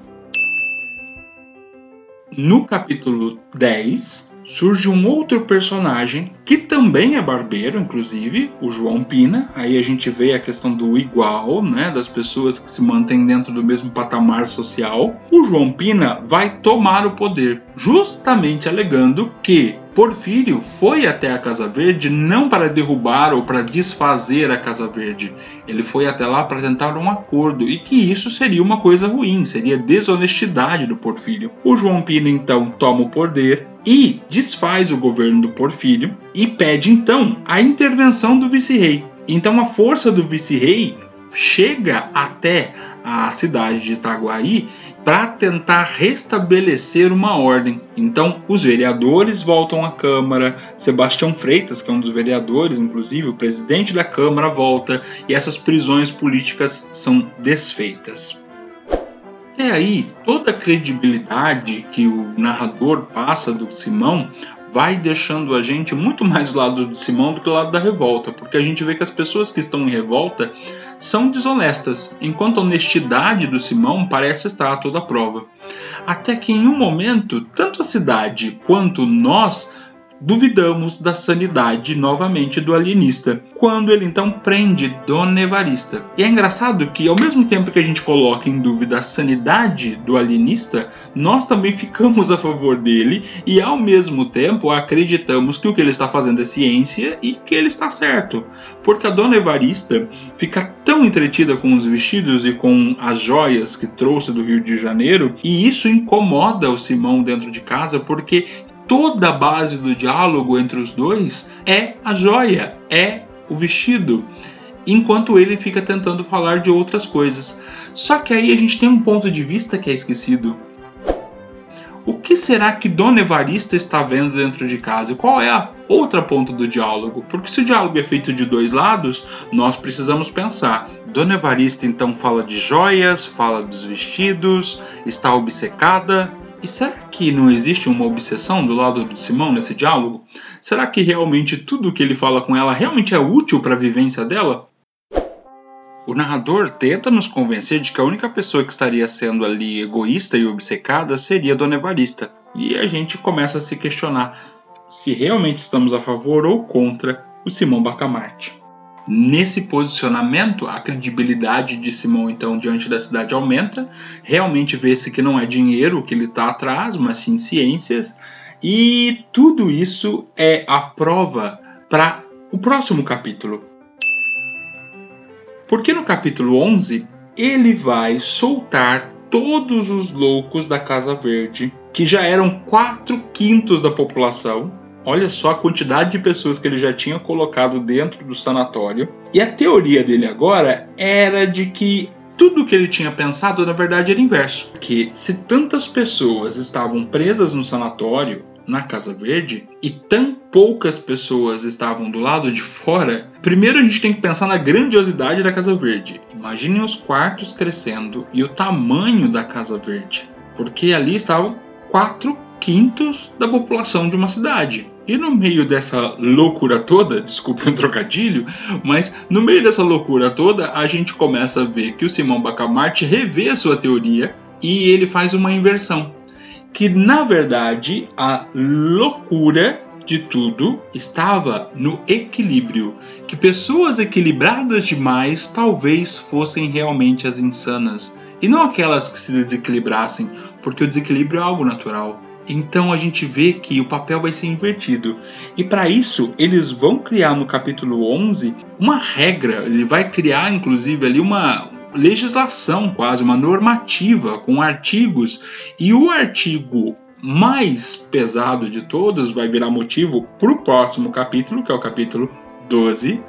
no capítulo 10, surge um outro personagem que também é barbeiro, inclusive, o João Pina. Aí a gente vê a questão do igual, né, das pessoas que se mantêm dentro do mesmo patamar social. O João Pina vai tomar o poder, justamente alegando que Porfírio foi até a Casa Verde não para derrubar ou para desfazer a Casa Verde. Ele foi até lá para tentar um acordo e que isso seria uma coisa ruim, seria desonestidade do Porfírio. O João Pina então toma o poder e desfaz o governo do Porfírio e pede então a intervenção do vice-rei. Então a força do vice-rei chega até a cidade de Itaguaí para tentar restabelecer uma ordem. Então, os vereadores voltam à Câmara, Sebastião Freitas, que é um dos vereadores, inclusive, o presidente da Câmara volta e essas prisões políticas são desfeitas. Até aí, toda a credibilidade que o narrador passa do Simão vai deixando a gente muito mais do lado do Simão do que do lado da revolta, porque a gente vê que as pessoas que estão em revolta são desonestas, enquanto a honestidade do Simão parece estar a toda prova. Até que em um momento, tanto a cidade quanto nós duvidamos da sanidade novamente do alienista, quando ele então prende Dona Evarista. E é engraçado que, ao mesmo tempo que a gente coloca em dúvida a sanidade do alienista, nós também ficamos a favor dele e, ao mesmo tempo, acreditamos que o que ele está fazendo é ciência e que ele está certo. Porque a Dona Evarista fica tão entretida com os vestidos e com as joias que trouxe do Rio de Janeiro, e isso incomoda o Simão dentro de casa porque toda a base do diálogo entre os dois é a joia, é o vestido, enquanto ele fica tentando falar de outras coisas. Só que aí a gente tem um ponto de vista que é esquecido. O que será que Dona Evarista está vendo dentro de casa? Qual é a outra ponta do diálogo? Porque se o diálogo é feito de dois lados, nós precisamos pensar. Dona Evarista então fala de joias, fala dos vestidos, está obcecada, e será que não existe uma obsessão do lado de Simão nesse diálogo? Será que realmente tudo o que ele fala com ela realmente é útil para a vivência dela? O narrador tenta nos convencer de que a única pessoa que estaria sendo ali egoísta e obcecada seria Dona Evarista. E a gente começa a se questionar se realmente estamos a favor ou contra o Simão Bacamarte. Nesse posicionamento, a credibilidade de Simão, então, diante da cidade aumenta. Realmente vê-se que não é dinheiro que ele está atrás, mas sim ciências. E tudo isso é a prova para o próximo capítulo. Porque no capítulo 11 ele vai soltar todos os loucos da Casa Verde, que já eram 4 quintos da população, Olha só a quantidade de pessoas que ele já tinha colocado dentro do sanatório. E a teoria dele agora era de que tudo que ele tinha pensado na verdade era inverso. Que se tantas pessoas estavam presas no sanatório, na Casa Verde, e tão poucas pessoas estavam do lado de fora, primeiro a gente tem que pensar na grandiosidade da Casa Verde. Imaginem os quartos crescendo e o tamanho da Casa Verde. Porque ali estavam quatro quintos da população de uma cidade. E no meio dessa loucura toda, desculpe um trocadilho, mas no meio dessa loucura toda, a gente começa a ver que o Simão Bacamarte revê a sua teoria e ele faz uma inversão. Que na verdade a loucura de tudo estava no equilíbrio, que pessoas equilibradas demais talvez fossem realmente as insanas, e não aquelas que se desequilibrassem, porque o desequilíbrio é algo natural. Então a gente vê que o papel vai ser invertido. E para isso, eles vão criar no capítulo 11 uma regra, ele vai criar inclusive ali uma legislação, quase uma normativa com artigos, e o artigo mais pesado de todos vai virar motivo para o próximo capítulo, que é o capítulo 12,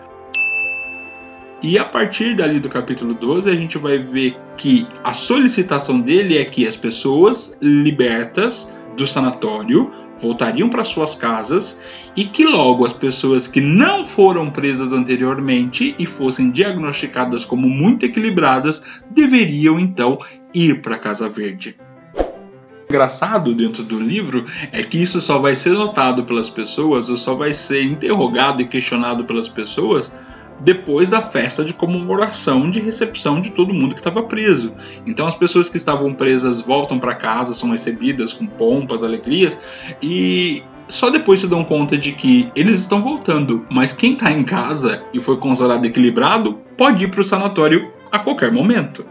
e a partir dali do capítulo 12, a gente vai ver que a solicitação dele é que as pessoas libertas do sanatório voltariam para suas casas e que logo as pessoas que não foram presas anteriormente e fossem diagnosticadas como muito equilibradas deveriam então ir para a Casa Verde. O engraçado dentro do livro é que isso só vai ser notado pelas pessoas ou só vai ser interrogado e questionado pelas pessoas depois da festa de comemoração de recepção de todo mundo que estava preso. Então as pessoas que estavam presas voltam para casa, são recebidas com pompas, alegrias e só depois se dão conta de que eles estão voltando, mas quem está em casa e foi considerado equilibrado pode ir para o sanatório a qualquer momento.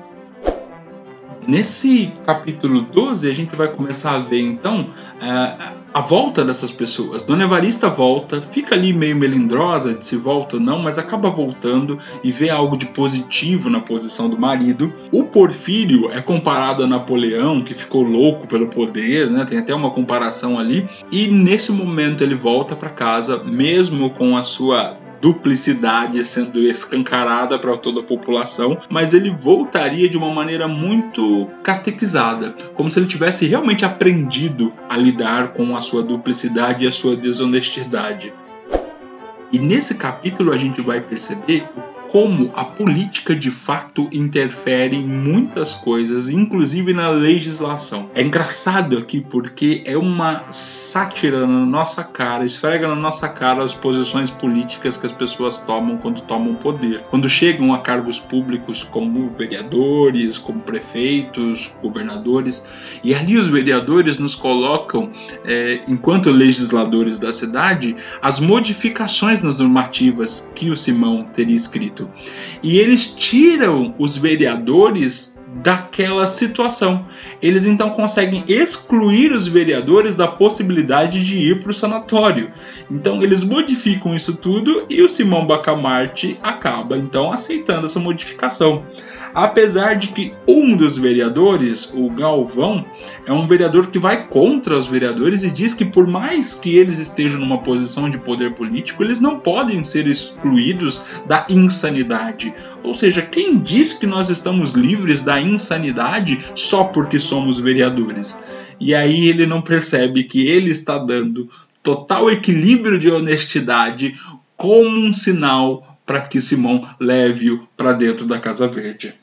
Nesse capítulo 12, a gente vai começar a ver então a volta dessas pessoas. Dona Evarista volta, fica ali meio melindrosa de se volta ou não, mas acaba voltando e vê algo de positivo na posição do marido. O Porfírio é comparado a Napoleão, que ficou louco pelo poder, né? tem até uma comparação ali. E nesse momento ele volta para casa, mesmo com a sua duplicidade sendo escancarada para toda a população, mas ele voltaria de uma maneira muito catequizada, como se ele tivesse realmente aprendido a lidar com a sua duplicidade e a sua desonestidade. E nesse capítulo a gente vai perceber o como a política de fato interfere em muitas coisas, inclusive na legislação. É engraçado aqui porque é uma sátira na nossa cara, esfrega na nossa cara as posições políticas que as pessoas tomam quando tomam poder. Quando chegam a cargos públicos como vereadores, como prefeitos, governadores, e ali os vereadores nos colocam, é, enquanto legisladores da cidade, as modificações nas normativas que o Simão teria escrito. E eles tiram os vereadores daquela situação. Eles então conseguem excluir os vereadores da possibilidade de ir para o sanatório. Então eles modificam isso tudo e o Simão Bacamarte acaba então aceitando essa modificação. Apesar de que um dos vereadores, o Galvão, é um vereador que vai contra os vereadores e diz que por mais que eles estejam numa posição de poder político, eles não podem ser excluídos da insanidade. Ou seja, quem diz que nós estamos livres da insanidade só porque somos vereadores? E aí ele não percebe que ele está dando total equilíbrio de honestidade como um sinal para que Simão leve-o para dentro da Casa Verde.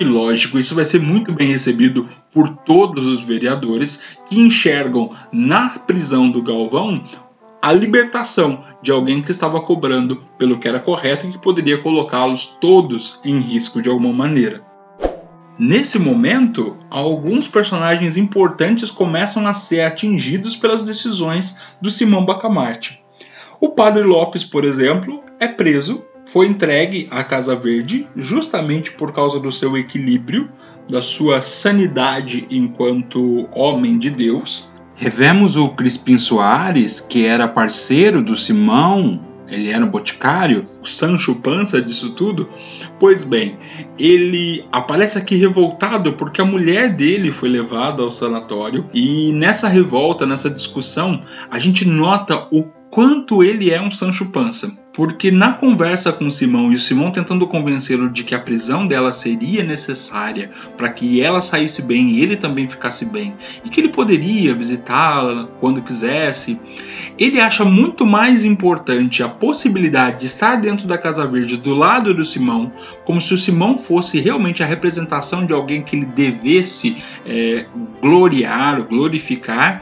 E lógico, isso vai ser muito bem recebido por todos os vereadores que enxergam na prisão do Galvão a libertação de alguém que estava cobrando pelo que era correto e que poderia colocá-los todos em risco de alguma maneira. Nesse momento, alguns personagens importantes começam a ser atingidos pelas decisões do Simão Bacamarte. O Padre Lopes, por exemplo, é preso, foi entregue à Casa Verde justamente por causa do seu equilíbrio, da sua sanidade enquanto homem de Deus. Revemos o Crispim Soares, que era parceiro do Simão, ele era um boticário, o Sancho Pança disso tudo. Pois bem, ele aparece aqui revoltado porque a mulher dele foi levada ao sanatório e nessa revolta, nessa discussão, a gente nota o quanto ele é um Sancho Pança. Porque na conversa com Simão e o Simão tentando convencê-lo de que a prisão dela seria necessária para que ela saísse bem e ele também ficasse bem, e que ele poderia visitá-la quando quisesse, ele acha muito mais importante a possibilidade de estar dentro da Casa Verde do lado do Simão, como se o Simão fosse realmente a representação de alguém que ele devesse é, gloriar, glorificar,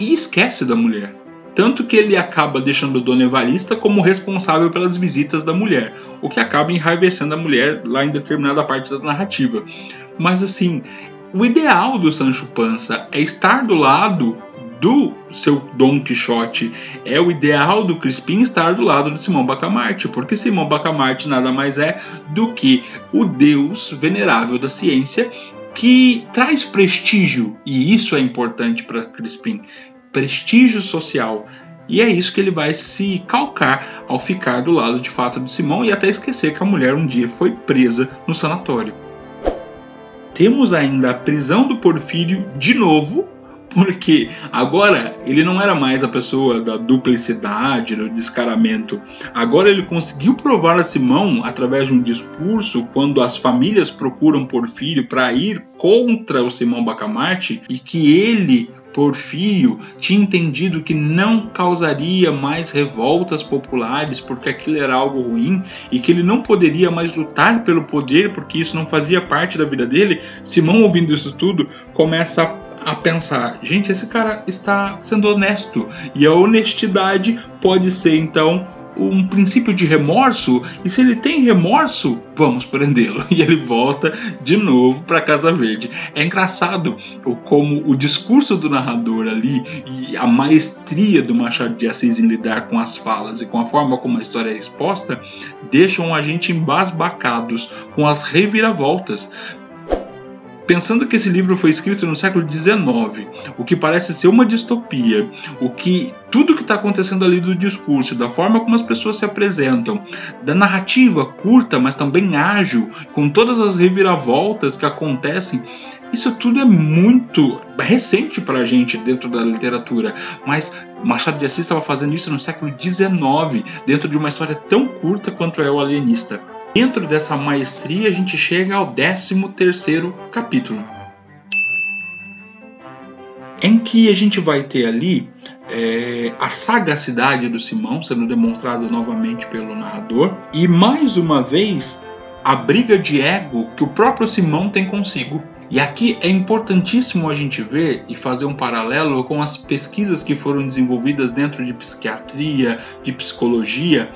e esquece da mulher. Tanto que ele acaba deixando Dona Evarista como responsável pelas visitas da mulher, o que acaba enraivecendo a mulher lá em determinada parte da narrativa. Mas assim, o ideal do Sancho Panza é estar do lado do seu Dom Quixote. É o ideal do Crispim estar do lado de Simão Bacamarte, porque Simão Bacamarte nada mais é do que o deus venerável da ciência que traz prestígio, e isso é importante para Crispim prestígio social. E é isso que ele vai se calcar ao ficar do lado de fato de Simão e até esquecer que a mulher um dia foi presa no sanatório. Temos ainda a prisão do Porfírio de novo, porque agora ele não era mais a pessoa da duplicidade, do descaramento. Agora ele conseguiu provar a Simão através de um discurso quando as famílias procuram Porfírio para ir contra o Simão Bacamarte e que ele Porfírio tinha entendido que não causaria mais revoltas populares porque aquilo era algo ruim e que ele não poderia mais lutar pelo poder porque isso não fazia parte da vida dele. Simão, ouvindo isso tudo, começa a pensar: gente, esse cara está sendo honesto e a honestidade pode ser então um princípio de remorso, e se ele tem remorso, vamos prendê-lo. E ele volta de novo para Casa Verde. É engraçado como o discurso do narrador ali e a maestria do Machado de Assis em lidar com as falas e com a forma como a história é exposta deixam a gente embasbacados com as reviravoltas Pensando que esse livro foi escrito no século XIX, o que parece ser uma distopia, o que tudo que está acontecendo ali do discurso, da forma como as pessoas se apresentam, da narrativa curta, mas também ágil, com todas as reviravoltas que acontecem, isso tudo é muito recente para a gente dentro da literatura, mas Machado de Assis estava fazendo isso no século XIX, dentro de uma história tão curta quanto é o Alienista. Dentro dessa maestria, a gente chega ao 13 capítulo, em que a gente vai ter ali é, a sagacidade do Simão sendo demonstrado novamente pelo narrador e mais uma vez a briga de ego que o próprio Simão tem consigo. E aqui é importantíssimo a gente ver e fazer um paralelo com as pesquisas que foram desenvolvidas dentro de psiquiatria, de psicologia,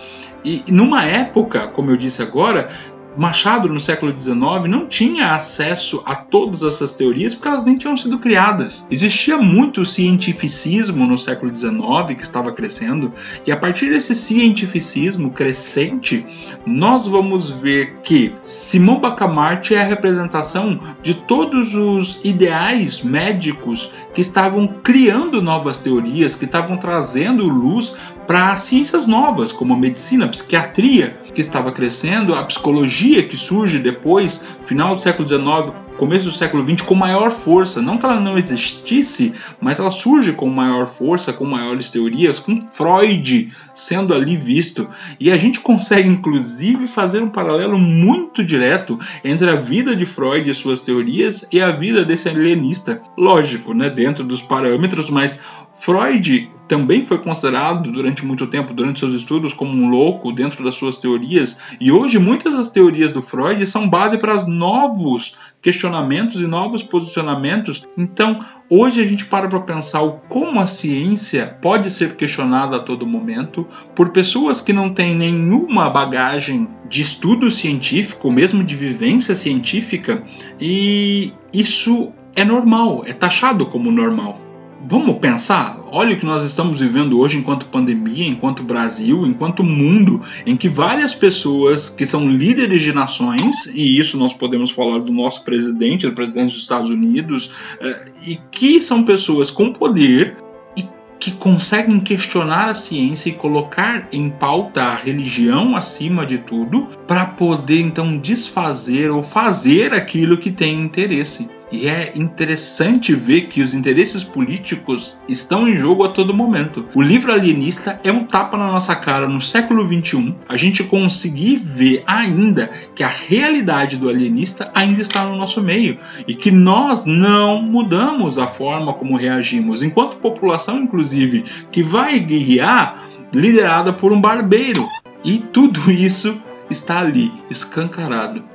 e numa época, como eu disse agora, Machado, no século XIX, não tinha acesso a todas essas teorias porque elas nem tinham sido criadas. Existia muito cientificismo no século XIX que estava crescendo, e a partir desse cientificismo crescente, nós vamos ver que Simão Bacamarte é a representação de todos os ideais médicos que estavam criando novas teorias, que estavam trazendo luz para ciências novas, como a medicina, a psiquiatria, que estava crescendo, a psicologia, que surge depois, final do século XIX, começo do século XX com maior força. Não que ela não existisse, mas ela surge com maior força, com maiores teorias, com Freud sendo ali visto. E a gente consegue, inclusive, fazer um paralelo muito direto entre a vida de Freud e suas teorias e a vida desse alienista. Lógico, né, dentro dos parâmetros, mas Freud também foi considerado durante muito tempo, durante seus estudos, como um louco dentro das suas teorias, e hoje muitas das teorias do Freud são base para novos questionamentos e novos posicionamentos. Então, hoje a gente para para pensar o como a ciência pode ser questionada a todo momento por pessoas que não têm nenhuma bagagem de estudo científico, mesmo de vivência científica, e isso é normal, é taxado como normal. Vamos pensar, olha o que nós estamos vivendo hoje enquanto pandemia, enquanto Brasil, enquanto mundo, em que várias pessoas que são líderes de nações, e isso nós podemos falar do nosso presidente, do presidente dos Estados Unidos, eh, e que são pessoas com poder e que conseguem questionar a ciência e colocar em pauta a religião acima de tudo, para poder então desfazer ou fazer aquilo que tem interesse. E é interessante ver que os interesses políticos estão em jogo a todo momento. O livro alienista é um tapa na nossa cara no século XXI. A gente conseguir ver ainda que a realidade do alienista ainda está no nosso meio e que nós não mudamos a forma como reagimos, enquanto população, inclusive, que vai guerrear liderada por um barbeiro. E tudo isso está ali, escancarado.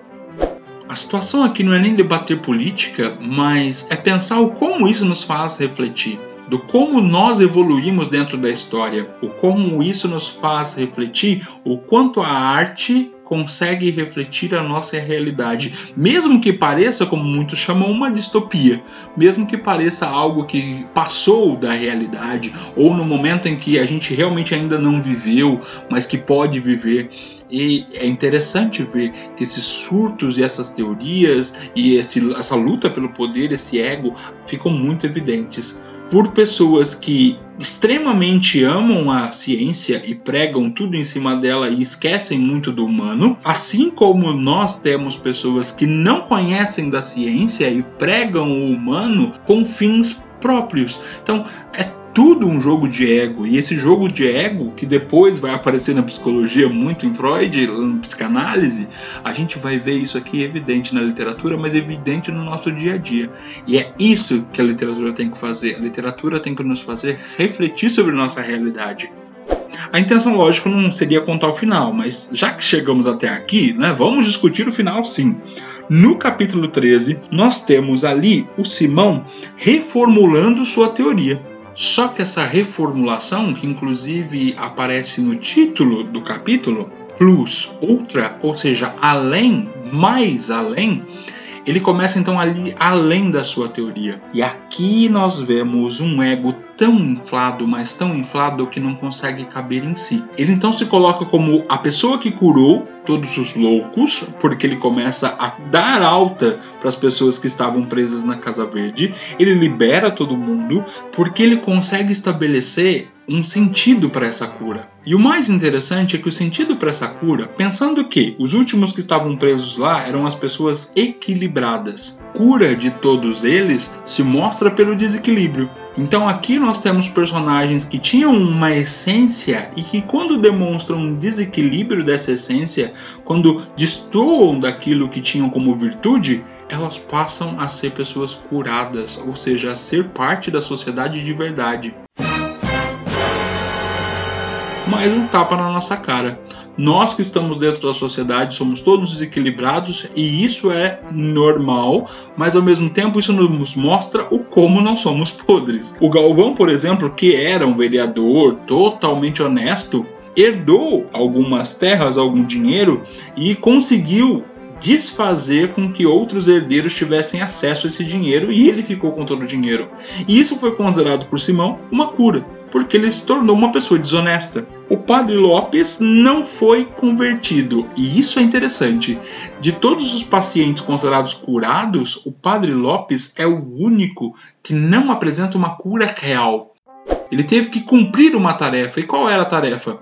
A situação aqui não é nem debater política, mas é pensar o como isso nos faz refletir, do como nós evoluímos dentro da história, o como isso nos faz refletir o quanto a arte consegue refletir a nossa realidade, mesmo que pareça, como muitos chamam, uma distopia, mesmo que pareça algo que passou da realidade ou no momento em que a gente realmente ainda não viveu, mas que pode viver. E é interessante ver que esses surtos e essas teorias e esse, essa luta pelo poder, esse ego, ficam muito evidentes por pessoas que extremamente amam a ciência e pregam tudo em cima dela e esquecem muito do humano, assim como nós temos pessoas que não conhecem da ciência e pregam o humano com fins próprios. Então, é tudo um jogo de ego. E esse jogo de ego, que depois vai aparecer na psicologia muito em Freud, na psicanálise, a gente vai ver isso aqui evidente na literatura, mas evidente no nosso dia a dia. E é isso que a literatura tem que fazer. A literatura tem que nos fazer refletir sobre nossa realidade. A intenção, lógico, não seria contar o final, mas já que chegamos até aqui, né, vamos discutir o final sim. No capítulo 13, nós temos ali o Simão reformulando sua teoria. Só que essa reformulação, que inclusive aparece no título do capítulo, plus, ultra, ou seja, além, mais além, ele começa então ali além da sua teoria. E aqui nós vemos um ego tão inflado, mas tão inflado que não consegue caber em si. Ele então se coloca como a pessoa que curou todos os loucos, porque ele começa a dar alta para as pessoas que estavam presas na Casa Verde, ele libera todo mundo, porque ele consegue estabelecer um sentido para essa cura. E o mais interessante é que o sentido para essa cura, pensando que os últimos que estavam presos lá eram as pessoas equilibradas, cura de todos eles se mostra pelo desequilíbrio. Então aqui nós temos personagens que tinham uma essência e que quando demonstram um desequilíbrio dessa essência, quando destoam daquilo que tinham como virtude, elas passam a ser pessoas curadas, ou seja, a ser parte da sociedade de verdade. Mais um tapa na nossa cara. Nós que estamos dentro da sociedade somos todos desequilibrados e isso é normal, mas ao mesmo tempo isso nos mostra o como não somos podres. O Galvão, por exemplo, que era um vereador totalmente honesto, herdou algumas terras, algum dinheiro e conseguiu desfazer com que outros herdeiros tivessem acesso a esse dinheiro e ele ficou com todo o dinheiro. E isso foi considerado por Simão uma cura porque ele se tornou uma pessoa desonesta. O padre Lopes não foi convertido, e isso é interessante. De todos os pacientes considerados curados, o padre Lopes é o único que não apresenta uma cura real. Ele teve que cumprir uma tarefa, e qual era a tarefa?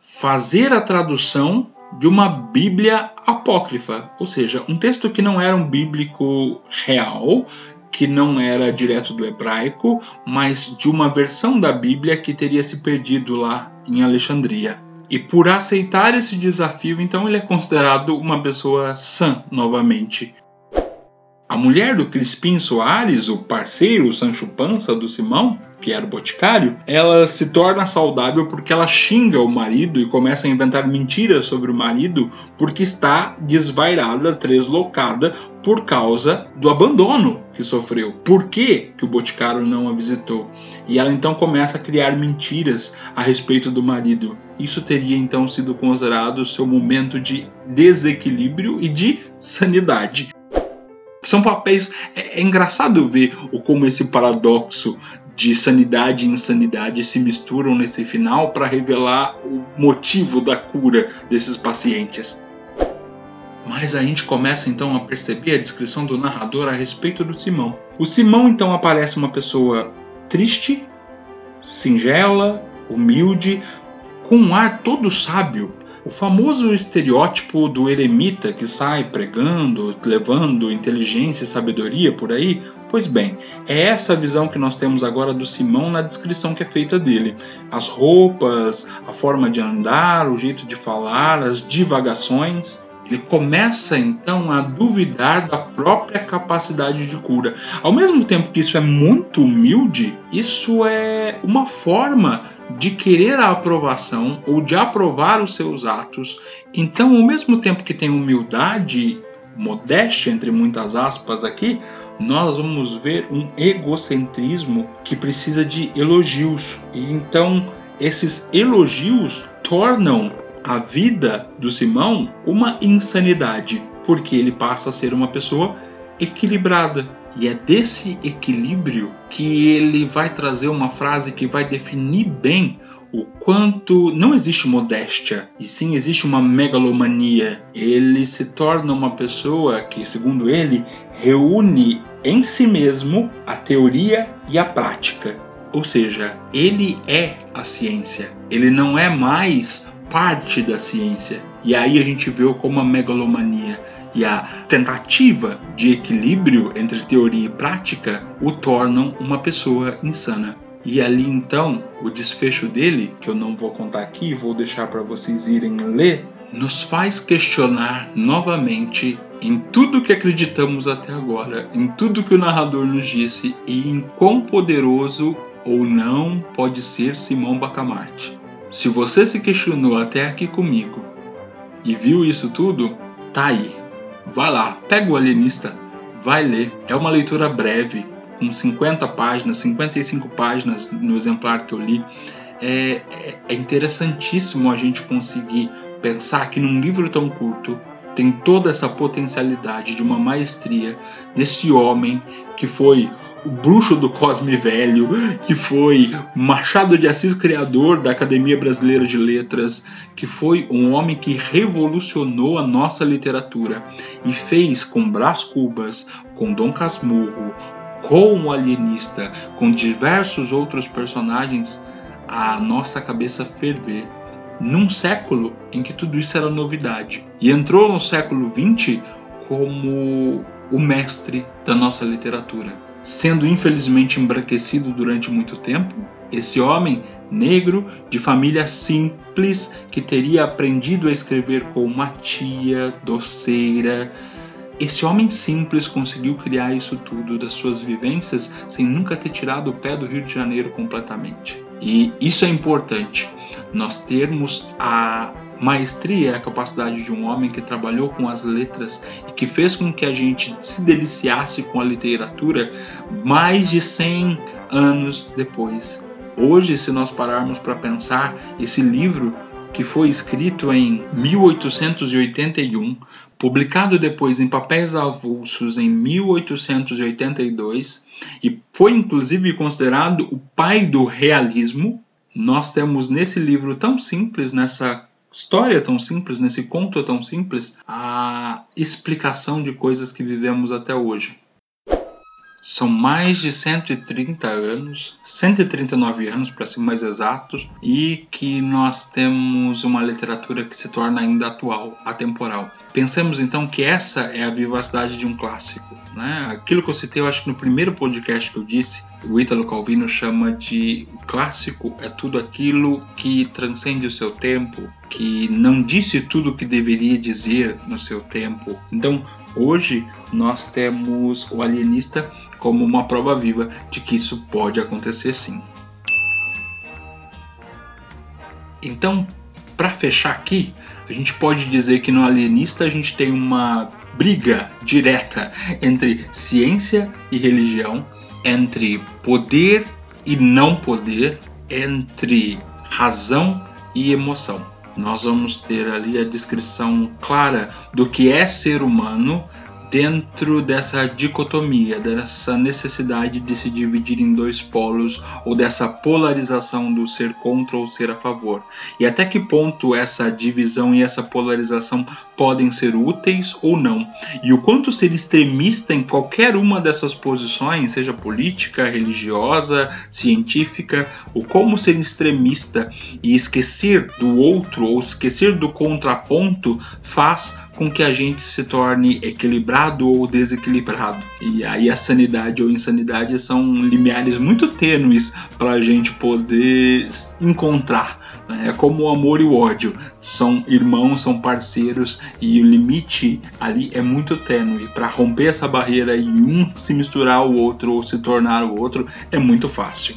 Fazer a tradução de uma Bíblia apócrifa, ou seja, um texto que não era um bíblico real, que não era direto do hebraico, mas de uma versão da Bíblia que teria se perdido lá em Alexandria. E por aceitar esse desafio, então ele é considerado uma pessoa sã novamente. A mulher do Crispim Soares, o parceiro, o Sancho Pança do Simão, que era o boticário, ela se torna saudável porque ela xinga o marido e começa a inventar mentiras sobre o marido porque está desvairada, treslocada por causa do abandono que sofreu. Por que, que o boticário não a visitou? E ela então começa a criar mentiras a respeito do marido. Isso teria então sido considerado seu momento de desequilíbrio e de sanidade. São papéis. É, é engraçado ver o, como esse paradoxo de sanidade e insanidade se misturam nesse final para revelar o motivo da cura desses pacientes. Mas a gente começa então a perceber a descrição do narrador a respeito do Simão. O Simão então aparece uma pessoa triste, singela, humilde, com um ar todo sábio, o famoso estereótipo do eremita que sai pregando, levando inteligência e sabedoria por aí, pois bem, é essa visão que nós temos agora do Simão na descrição que é feita dele. As roupas, a forma de andar, o jeito de falar, as divagações. Ele começa então a duvidar da própria capacidade de cura. Ao mesmo tempo que isso é muito humilde, isso é uma forma de querer a aprovação ou de aprovar os seus atos. Então, ao mesmo tempo que tem humildade, modéstia entre muitas aspas aqui, nós vamos ver um egocentrismo que precisa de elogios. E então esses elogios tornam a vida do Simão uma insanidade, porque ele passa a ser uma pessoa equilibrada. E é desse equilíbrio que ele vai trazer uma frase que vai definir bem o quanto não existe modéstia, e sim existe uma megalomania. Ele se torna uma pessoa que, segundo ele, reúne em si mesmo a teoria e a prática. Ou seja, ele é a ciência. Ele não é mais parte da ciência. E aí a gente vê como a megalomania e a tentativa de equilíbrio entre teoria e prática o tornam uma pessoa insana. E ali então, o desfecho dele, que eu não vou contar aqui, vou deixar para vocês irem ler, nos faz questionar novamente em tudo que acreditamos até agora, em tudo que o narrador nos disse e em quão poderoso ou não pode ser Simão Bacamarte. Se você se questionou até aqui comigo e viu isso tudo, tá aí. Vai lá, pega o alienista, vai ler. É uma leitura breve, com 50 páginas, 55 páginas no exemplar que eu li. É, é, é interessantíssimo a gente conseguir pensar que num livro tão curto tem toda essa potencialidade de uma maestria desse homem que foi o bruxo do Cosme Velho, que foi Machado de Assis, criador da Academia Brasileira de Letras, que foi um homem que revolucionou a nossa literatura e fez com Brás Cubas, com Dom Casmurro, com o Alienista, com diversos outros personagens, a nossa cabeça ferver. Num século em que tudo isso era novidade. E entrou no século XX como o mestre da nossa literatura sendo infelizmente embranquecido durante muito tempo. Esse homem negro, de família simples, que teria aprendido a escrever com uma tia, doceira. Esse homem simples conseguiu criar isso tudo das suas vivências sem nunca ter tirado o pé do Rio de Janeiro completamente. E isso é importante, nós termos a Maestria é a capacidade de um homem que trabalhou com as letras e que fez com que a gente se deliciasse com a literatura mais de 100 anos depois. Hoje, se nós pararmos para pensar, esse livro que foi escrito em 1881, publicado depois em papéis avulsos em 1882 e foi inclusive considerado o pai do realismo. Nós temos nesse livro tão simples, nessa história tão simples, nesse conto tão simples, a explicação de coisas que vivemos até hoje. São mais de 130 anos, 139 anos para ser mais exatos, e que nós temos uma literatura que se torna ainda atual, atemporal. Pensemos então que essa é a vivacidade de um clássico. Né? Aquilo que eu citei, eu acho que no primeiro podcast que eu disse, o Ítalo Calvino chama de clássico é tudo aquilo que transcende o seu tempo, que não disse tudo o que deveria dizer no seu tempo. Então, hoje nós temos o alienista como uma prova viva de que isso pode acontecer sim. Então, para fechar aqui, a gente pode dizer que no alienista a gente tem uma briga direta entre ciência e religião, entre poder e não poder, entre razão e emoção. Nós vamos ter ali a descrição clara do que é ser humano dentro dessa dicotomia, dessa necessidade de se dividir em dois polos ou dessa polarização do ser contra ou ser a favor. E até que ponto essa divisão e essa polarização podem ser úteis ou não. E o quanto ser extremista em qualquer uma dessas posições, seja política, religiosa, científica, o como ser extremista e esquecer do outro ou esquecer do contraponto faz com que a gente se torne equilibrado ou desequilibrado. E aí a sanidade ou insanidade são limiares muito tênues para a gente poder encontrar. Né? É como o amor e o ódio. São irmãos, são parceiros e o limite ali é muito tênue. Para romper essa barreira e um se misturar ao outro ou se tornar o outro é muito fácil.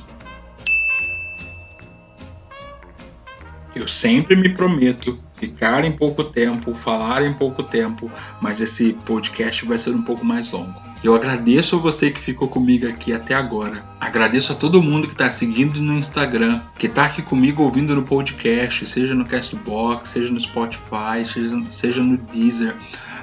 Eu sempre me prometo ficar em pouco tempo, falar em pouco tempo, mas esse podcast vai ser um pouco mais longo. Eu agradeço a você que ficou comigo aqui até agora. Agradeço a todo mundo que está seguindo no Instagram, que está aqui comigo ouvindo no podcast, seja no Castbox, seja no Spotify, seja, seja no Deezer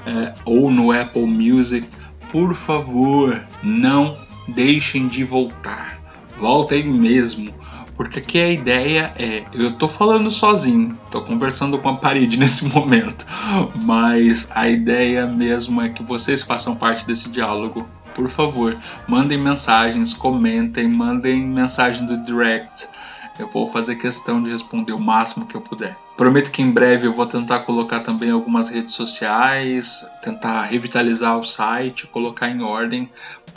é, ou no Apple Music. Por favor, não deixem de voltar. Voltem mesmo porque aqui a ideia é, eu tô falando sozinho, tô conversando com a parede nesse momento, mas a ideia mesmo é que vocês façam parte desse diálogo. Por favor, mandem mensagens, comentem, mandem mensagem do direct. Eu vou fazer questão de responder o máximo que eu puder. Prometo que em breve eu vou tentar colocar também algumas redes sociais, tentar revitalizar o site, colocar em ordem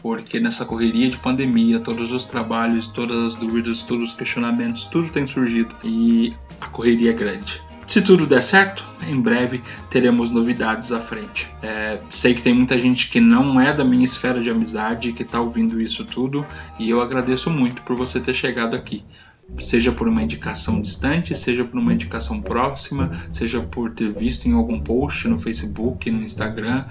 porque nessa correria de pandemia, todos os trabalhos, todas as dúvidas, todos os questionamentos, tudo tem surgido e a correria é grande. Se tudo der certo, em breve teremos novidades à frente. É, sei que tem muita gente que não é da minha esfera de amizade que está ouvindo isso tudo e eu agradeço muito por você ter chegado aqui. Seja por uma indicação distante, seja por uma indicação próxima, seja por ter visto em algum post no Facebook, no Instagram,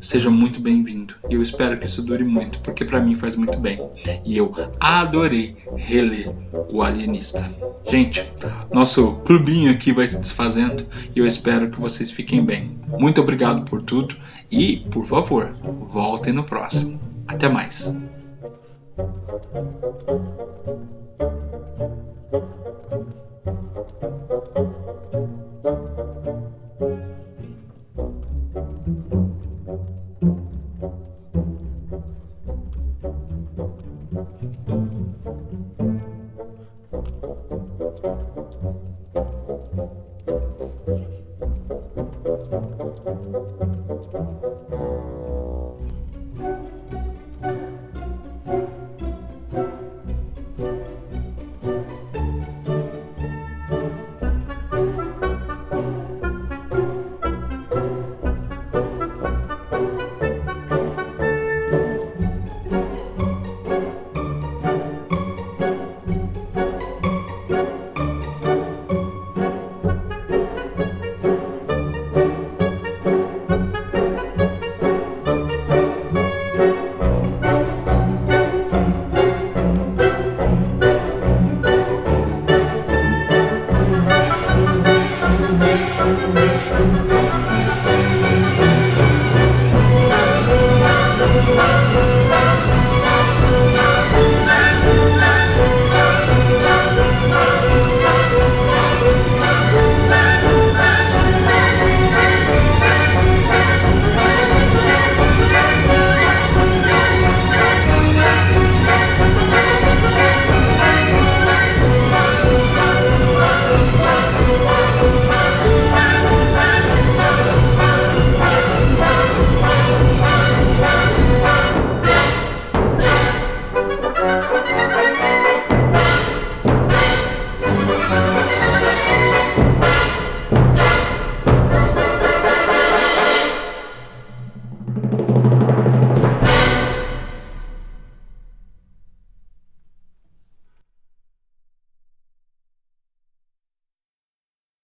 seja muito bem-vindo. E eu espero que isso dure muito, porque para mim faz muito bem. E eu adorei reler O Alienista. Gente, nosso clubinho aqui vai se desfazendo e eu espero que vocês fiquem bem. Muito obrigado por tudo e, por favor, voltem no próximo. Até mais. Thank you.